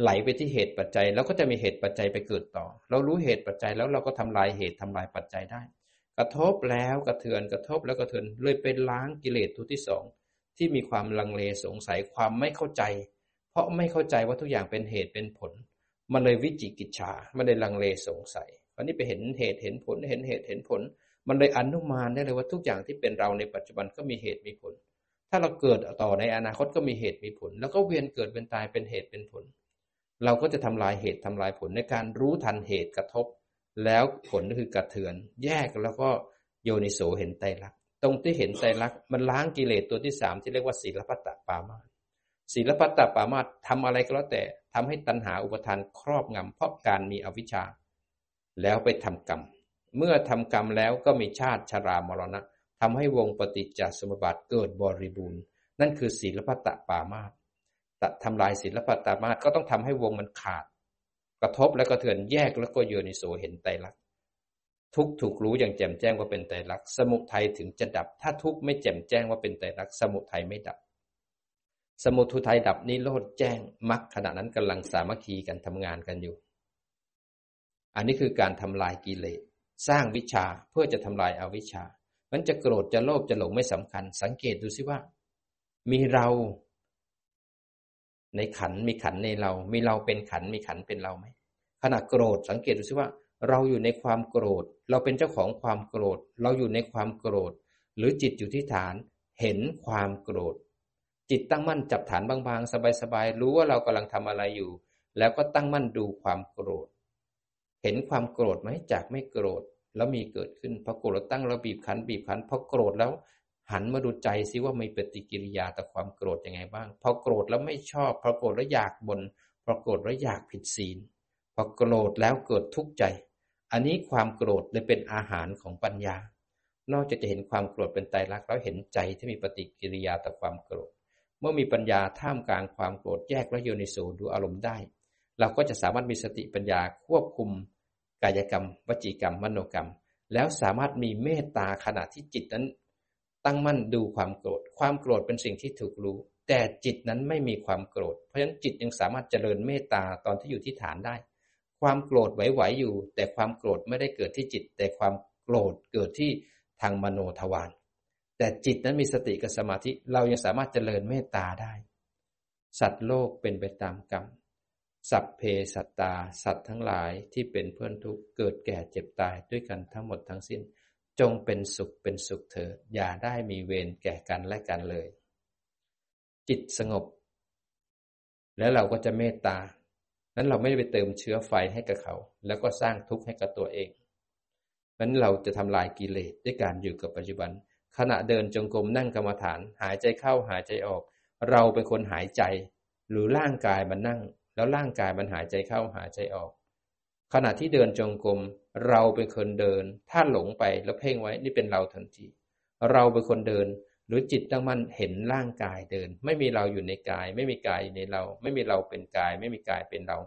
ไหลไปที่เหตุปัจจัย แล้วก็จะมีเหตุปัจจัยไปเกิดต่อ เรารู้เหตุปัจจัยแล้วเราก็ทำลายเหตุทำลายปัจจัยได้ กระทบแล้วกระเทือนกระทบแล้วกระเทือนเลยเป็นล้างกิเลสตัวที่สองที่มีความลังเลสงสัยความไม่เข้าใจ เพราะไม่เข้าใจว่าทุกอย่างเป็นเหตุเป็นผล มันเลยวิจิกิจฉามันเลยลังเลสงสัยวันนี้ไปเห็นเหตุเห็นผลเห็นเหตุเห็นผล มันเลยอนุมานได้เลยว่าทุกอย่างที่เป็นเราในปัจจุบันก็มีเหตุมีผล ถ้าเราเกิดต่อในอนาคตก็มีเหตุมีผล แล้วก็เวียนเกิดเป็นตายเป็นเหตุเป็นผล เราก็จะทำลายเหตุทำลายผลในการรู้ทันเหตุกระทบ แล้วผลก็คือกระเทือน แยกแล้วก็โยนิโสเห็นไตรลักษณ์ตรงที่เห็นไตรลักษณ์มันล้างกิเลสตัวที่สามที่เรียกว่าศีลพัตตปามา ศีลพัตตปามาทำอะไรก็แล้วแต่ทำให้ตัณหาอุปทานครอบงำเพราะการมีอวิชชา แล้วไปทำกรรม เมื่อทำกรรมแล้วก็มีชาติชรามรณะทำให้วงปฏิจจสมุปบาทเกิดบริบูรณ์ นั่นคือศีลพัตตปามาตทำลายศีลพัตตปามาก็ต้องทำให้วงมันขาด กระทบแล้วก็เถือนแยกแล้วก็โยนิโสเห็นไตรลักษณ์ทุกถูกรู้อย่างแจ่มแจ้งว่าเป็นไตรลักษณ์สมุทัยถึงจะดับ ถ้าทุกไม่แจ่มแจ้งว่าเป็นไตรลักษณ์สมุทัยไม่ดับ สมุทุทัยดับนิโรธแจ้งมรรคขณะนั้นกำลังสามัคคีกันทำงานกันอยู่ อันนี้คือการทำลายกิเลสสร้างวิชาเพื่อจะทำลายอาวิชา มันจะโกรธจะโลภจะหลงไม่สำคัญ สังเกตดูสิว่า มีเราในขันมีขันในเรา มีเราเป็นขันมีขันเป็นเราไหมขณะโกรธสังเกตดูสิว่า เราอยู่ในความโกรธ เราเป็นเจ้าของความโกรธ เราอยู่ในความโกรธ หรือจิตอยู่ที่ฐานเห็นความโกรธ จิตตั้งมั่นจับฐานบางๆ สบายๆ รู้ว่าเรากำลังทำอะไรอยู่ แล้วก็ตั้งมั่นดูความโกรธ เห็นความโกรธไหมจากไม่โกรธแล้วมีเกิดขึ้นพอโกรธตั้งแล้วบีบคั้นบีบคั้นพอโกรธแล้ว หันมาดูใจซิว่ามีปฏิกิริยาต่อความโกรธยังไงบ้าง พอโกรธแล้วไม่ชอบ พอโกรธแล้วอยากบน่นพอโกรธแล้วอยากผิดศีล พอโกรธแล้วเกิดทุกข์ใจ อันนี้ความโกรธเลยเป็นอาหารของปัญญา นอกจากจะเห็นความโกรธเป็นไตรลักษณ์แล้วเห็นใจที่มีปฏิกิริยาต่อความโกรธ เมื่อมีปัญญาท่ามกลางความโกรธแยกและโยนิโสดูอารมณ์ได้ เราก็จะสามารถมีสติปัญญาควบคุม กายกรรม วจีกรรม มโนกรรม แล้วสามารถมีเมตตาขณะที่จิตนั้น ตั้งมั่นดูความโกรธ ความโกรธเป็นสิ่งที่ถูกรู้ แต่จิตนั้นไม่มีความโกรธ เพราะฉะนั้นจิตยังสามารถเจริญเมตตาตอนที่อยู่ที่ฐานได้ ความโกรธไหวๆอยู่ แต่ความโกรธไม่ได้เกิดที่จิต แต่ความโกรธเกิดที่ทางมโนทวาร แต่จิตนั้นมีสติกับสมาธิ เรายังสามารถเจริญเมตตาได้ สัตว์โลกเป็นไปตามกรรม สัพเพสัตตา สัตว์ทั้งหลายที่เป็นเพื่อนทุกเกิดแก่เจ็บตายด้วยกันทั้งหมดทั้งสิ้น จงเป็นสุขเป็นสุขเถิดอย่าได้มีเวรแก่กันและกันเลย จิตสงบ แล้วเราก็จะเมตตา นั้นเราไม่ได้ไปเติมเชื้อไฟให้กับเขา แล้วก็สร้างทุกข์ให้กับตัวเองนั้นเราจะทำลายกิเลสด้วยการอยู่กับปัจจุบัน ขณะเดินจงกรมนั่งกรรมฐาน หายใจเข้าหายใจออก เราเป็นคนหายใจ หรือร่างกายมันนั่ง แล้วร่างกายมันหายใจเข้าหายใจออก ขณะที่เดินจงกรมเราเป็นคนเดิน ถ้าหลงไปแล้วเพ่งไว้นี่เป็นเราทันที เราเป็นคนเดินหรือจิตตั้งมั่นเห็นร่างกายเดิน ไม่มีเราอยู่ในกาย ไม่มีกายในเรา ไม่มีเราเป็นกาย ไม่มีกายเป็นเรา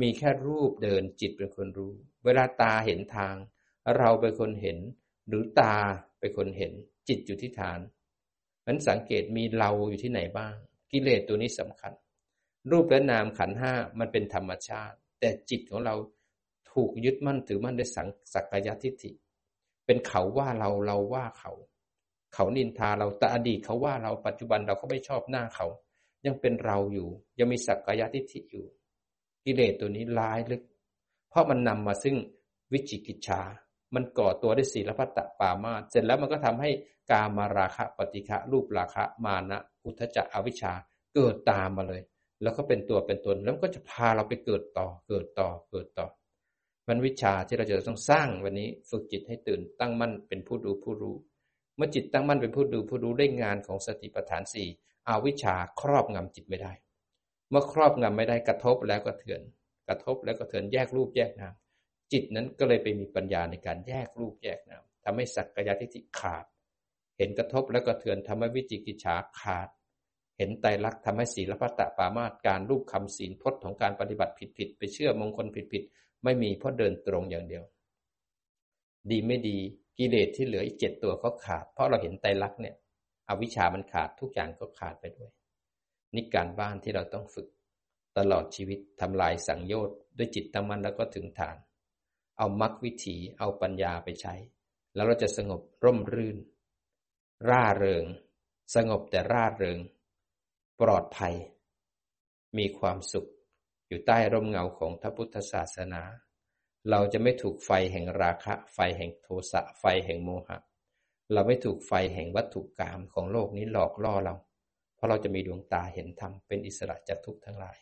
มีแค่รูปเดินจิตเป็นคนรู้ เวลาตาเห็นทาง เราเป็นคนเห็น หรือตาเป็นคนเห็น จิตอยู่ที่ฐานนั้นสังเกตมีเราอยู่ที่ไหนบ้าง กิเลสตัวนี้สำคัญ รูปและนามขันห้ามันเป็นธรรมชาติ แต่จิตของเราถูกยึดมั่นถือมั่นด้วยสังสักยทิฏฐิ เป็นเขาว่าเราเราว่าเขา เขานินทาเราแต่อดีตเขาว่าเราปัจจุบันเราก็ไม่ชอบหน้าเขา ยังเป็นเราอยู่ ยังมีสักยทิฏฐิอยู่ กิเลสตัวนี้ร้ายลึก เพราะมันนำมาซึ่งวิจิกิจชา มันก่อตัวได้ศีลพัตตปามาเสร็จแล้วมันก็ทำให้กามาราคะปฏิฆะรูปราคะมานะอุทจักอวิชชาเกิดตามมาเลย แล้วก็เป็นตัวเป็นตนแล้วก็จะพาเราไปเกิดต่อเกิดต่อเกิดต่อมันวิชาที่เราจะต้องสร้างวันนี้ฝึกจิตให้ตื่นตั้งมั่นเป็นผู้ดูผู้รู้ เมื่อจิตตั้งมั่นเป็นผู้ดูผู้รู้ได้งานของสติปัฏฐานสี่อาวิชาครอบงำจิตไม่ได้ เมื่อครอบงำไม่ได้กระทบแล้วก็เถือน กระทบแล้วก็เถือนแยกรูปแยกนาม จิตนั้นก็เลยไปมีปัญญาในการแยกรูปแยกนามทำให้สักกายทิฏฐิขาด เห็นกระทบแล้วก็เถือนทำให้วิจิกิจฉาขาด เห็นไตรลักษณ์ทำให้ศีลพัตตปามาตการรูปคำศีลพจน์ของการปฏิบัติผิดๆไปเชื่อมงคลผิดๆไม่มีเพราะเดินตรงอย่างเดียว ดีไม่ดีกิเลสที่เหลืออีกเจ็ดตัวก็ขาด เพราะเราเห็นไตรลักษณ์เนี่ยอวิชามันขาดทุกอย่างก็ขาดไปด้วย นี่การบ้านที่เราต้องฝึก ตลอดชีวิตทำลายสังโยชน์ด้วยจิตตั้งมั่นแล้วก็ถึงฐาน เอามรรควิถีเอาปัญญาไปใช้ แล้วเราจะสงบร่มรื่น ร่าเริง สงบแต่ร่าเริง ปลอดภัย มีความสุข อยู่ใต้ร่มเงาของพระพุทธศาสนา เราจะไม่ถูกไฟแห่งราคะ ไฟแห่งโทสะไฟแห่งโมหะ เราไม่ถูกไฟแห่งวัตถุกรรมของโลกนี้หลอกล่อเรา เพราะเราจะมีดวงตาเห็นธรรมเป็นอิสระจากทุกข์ทั้งหลาย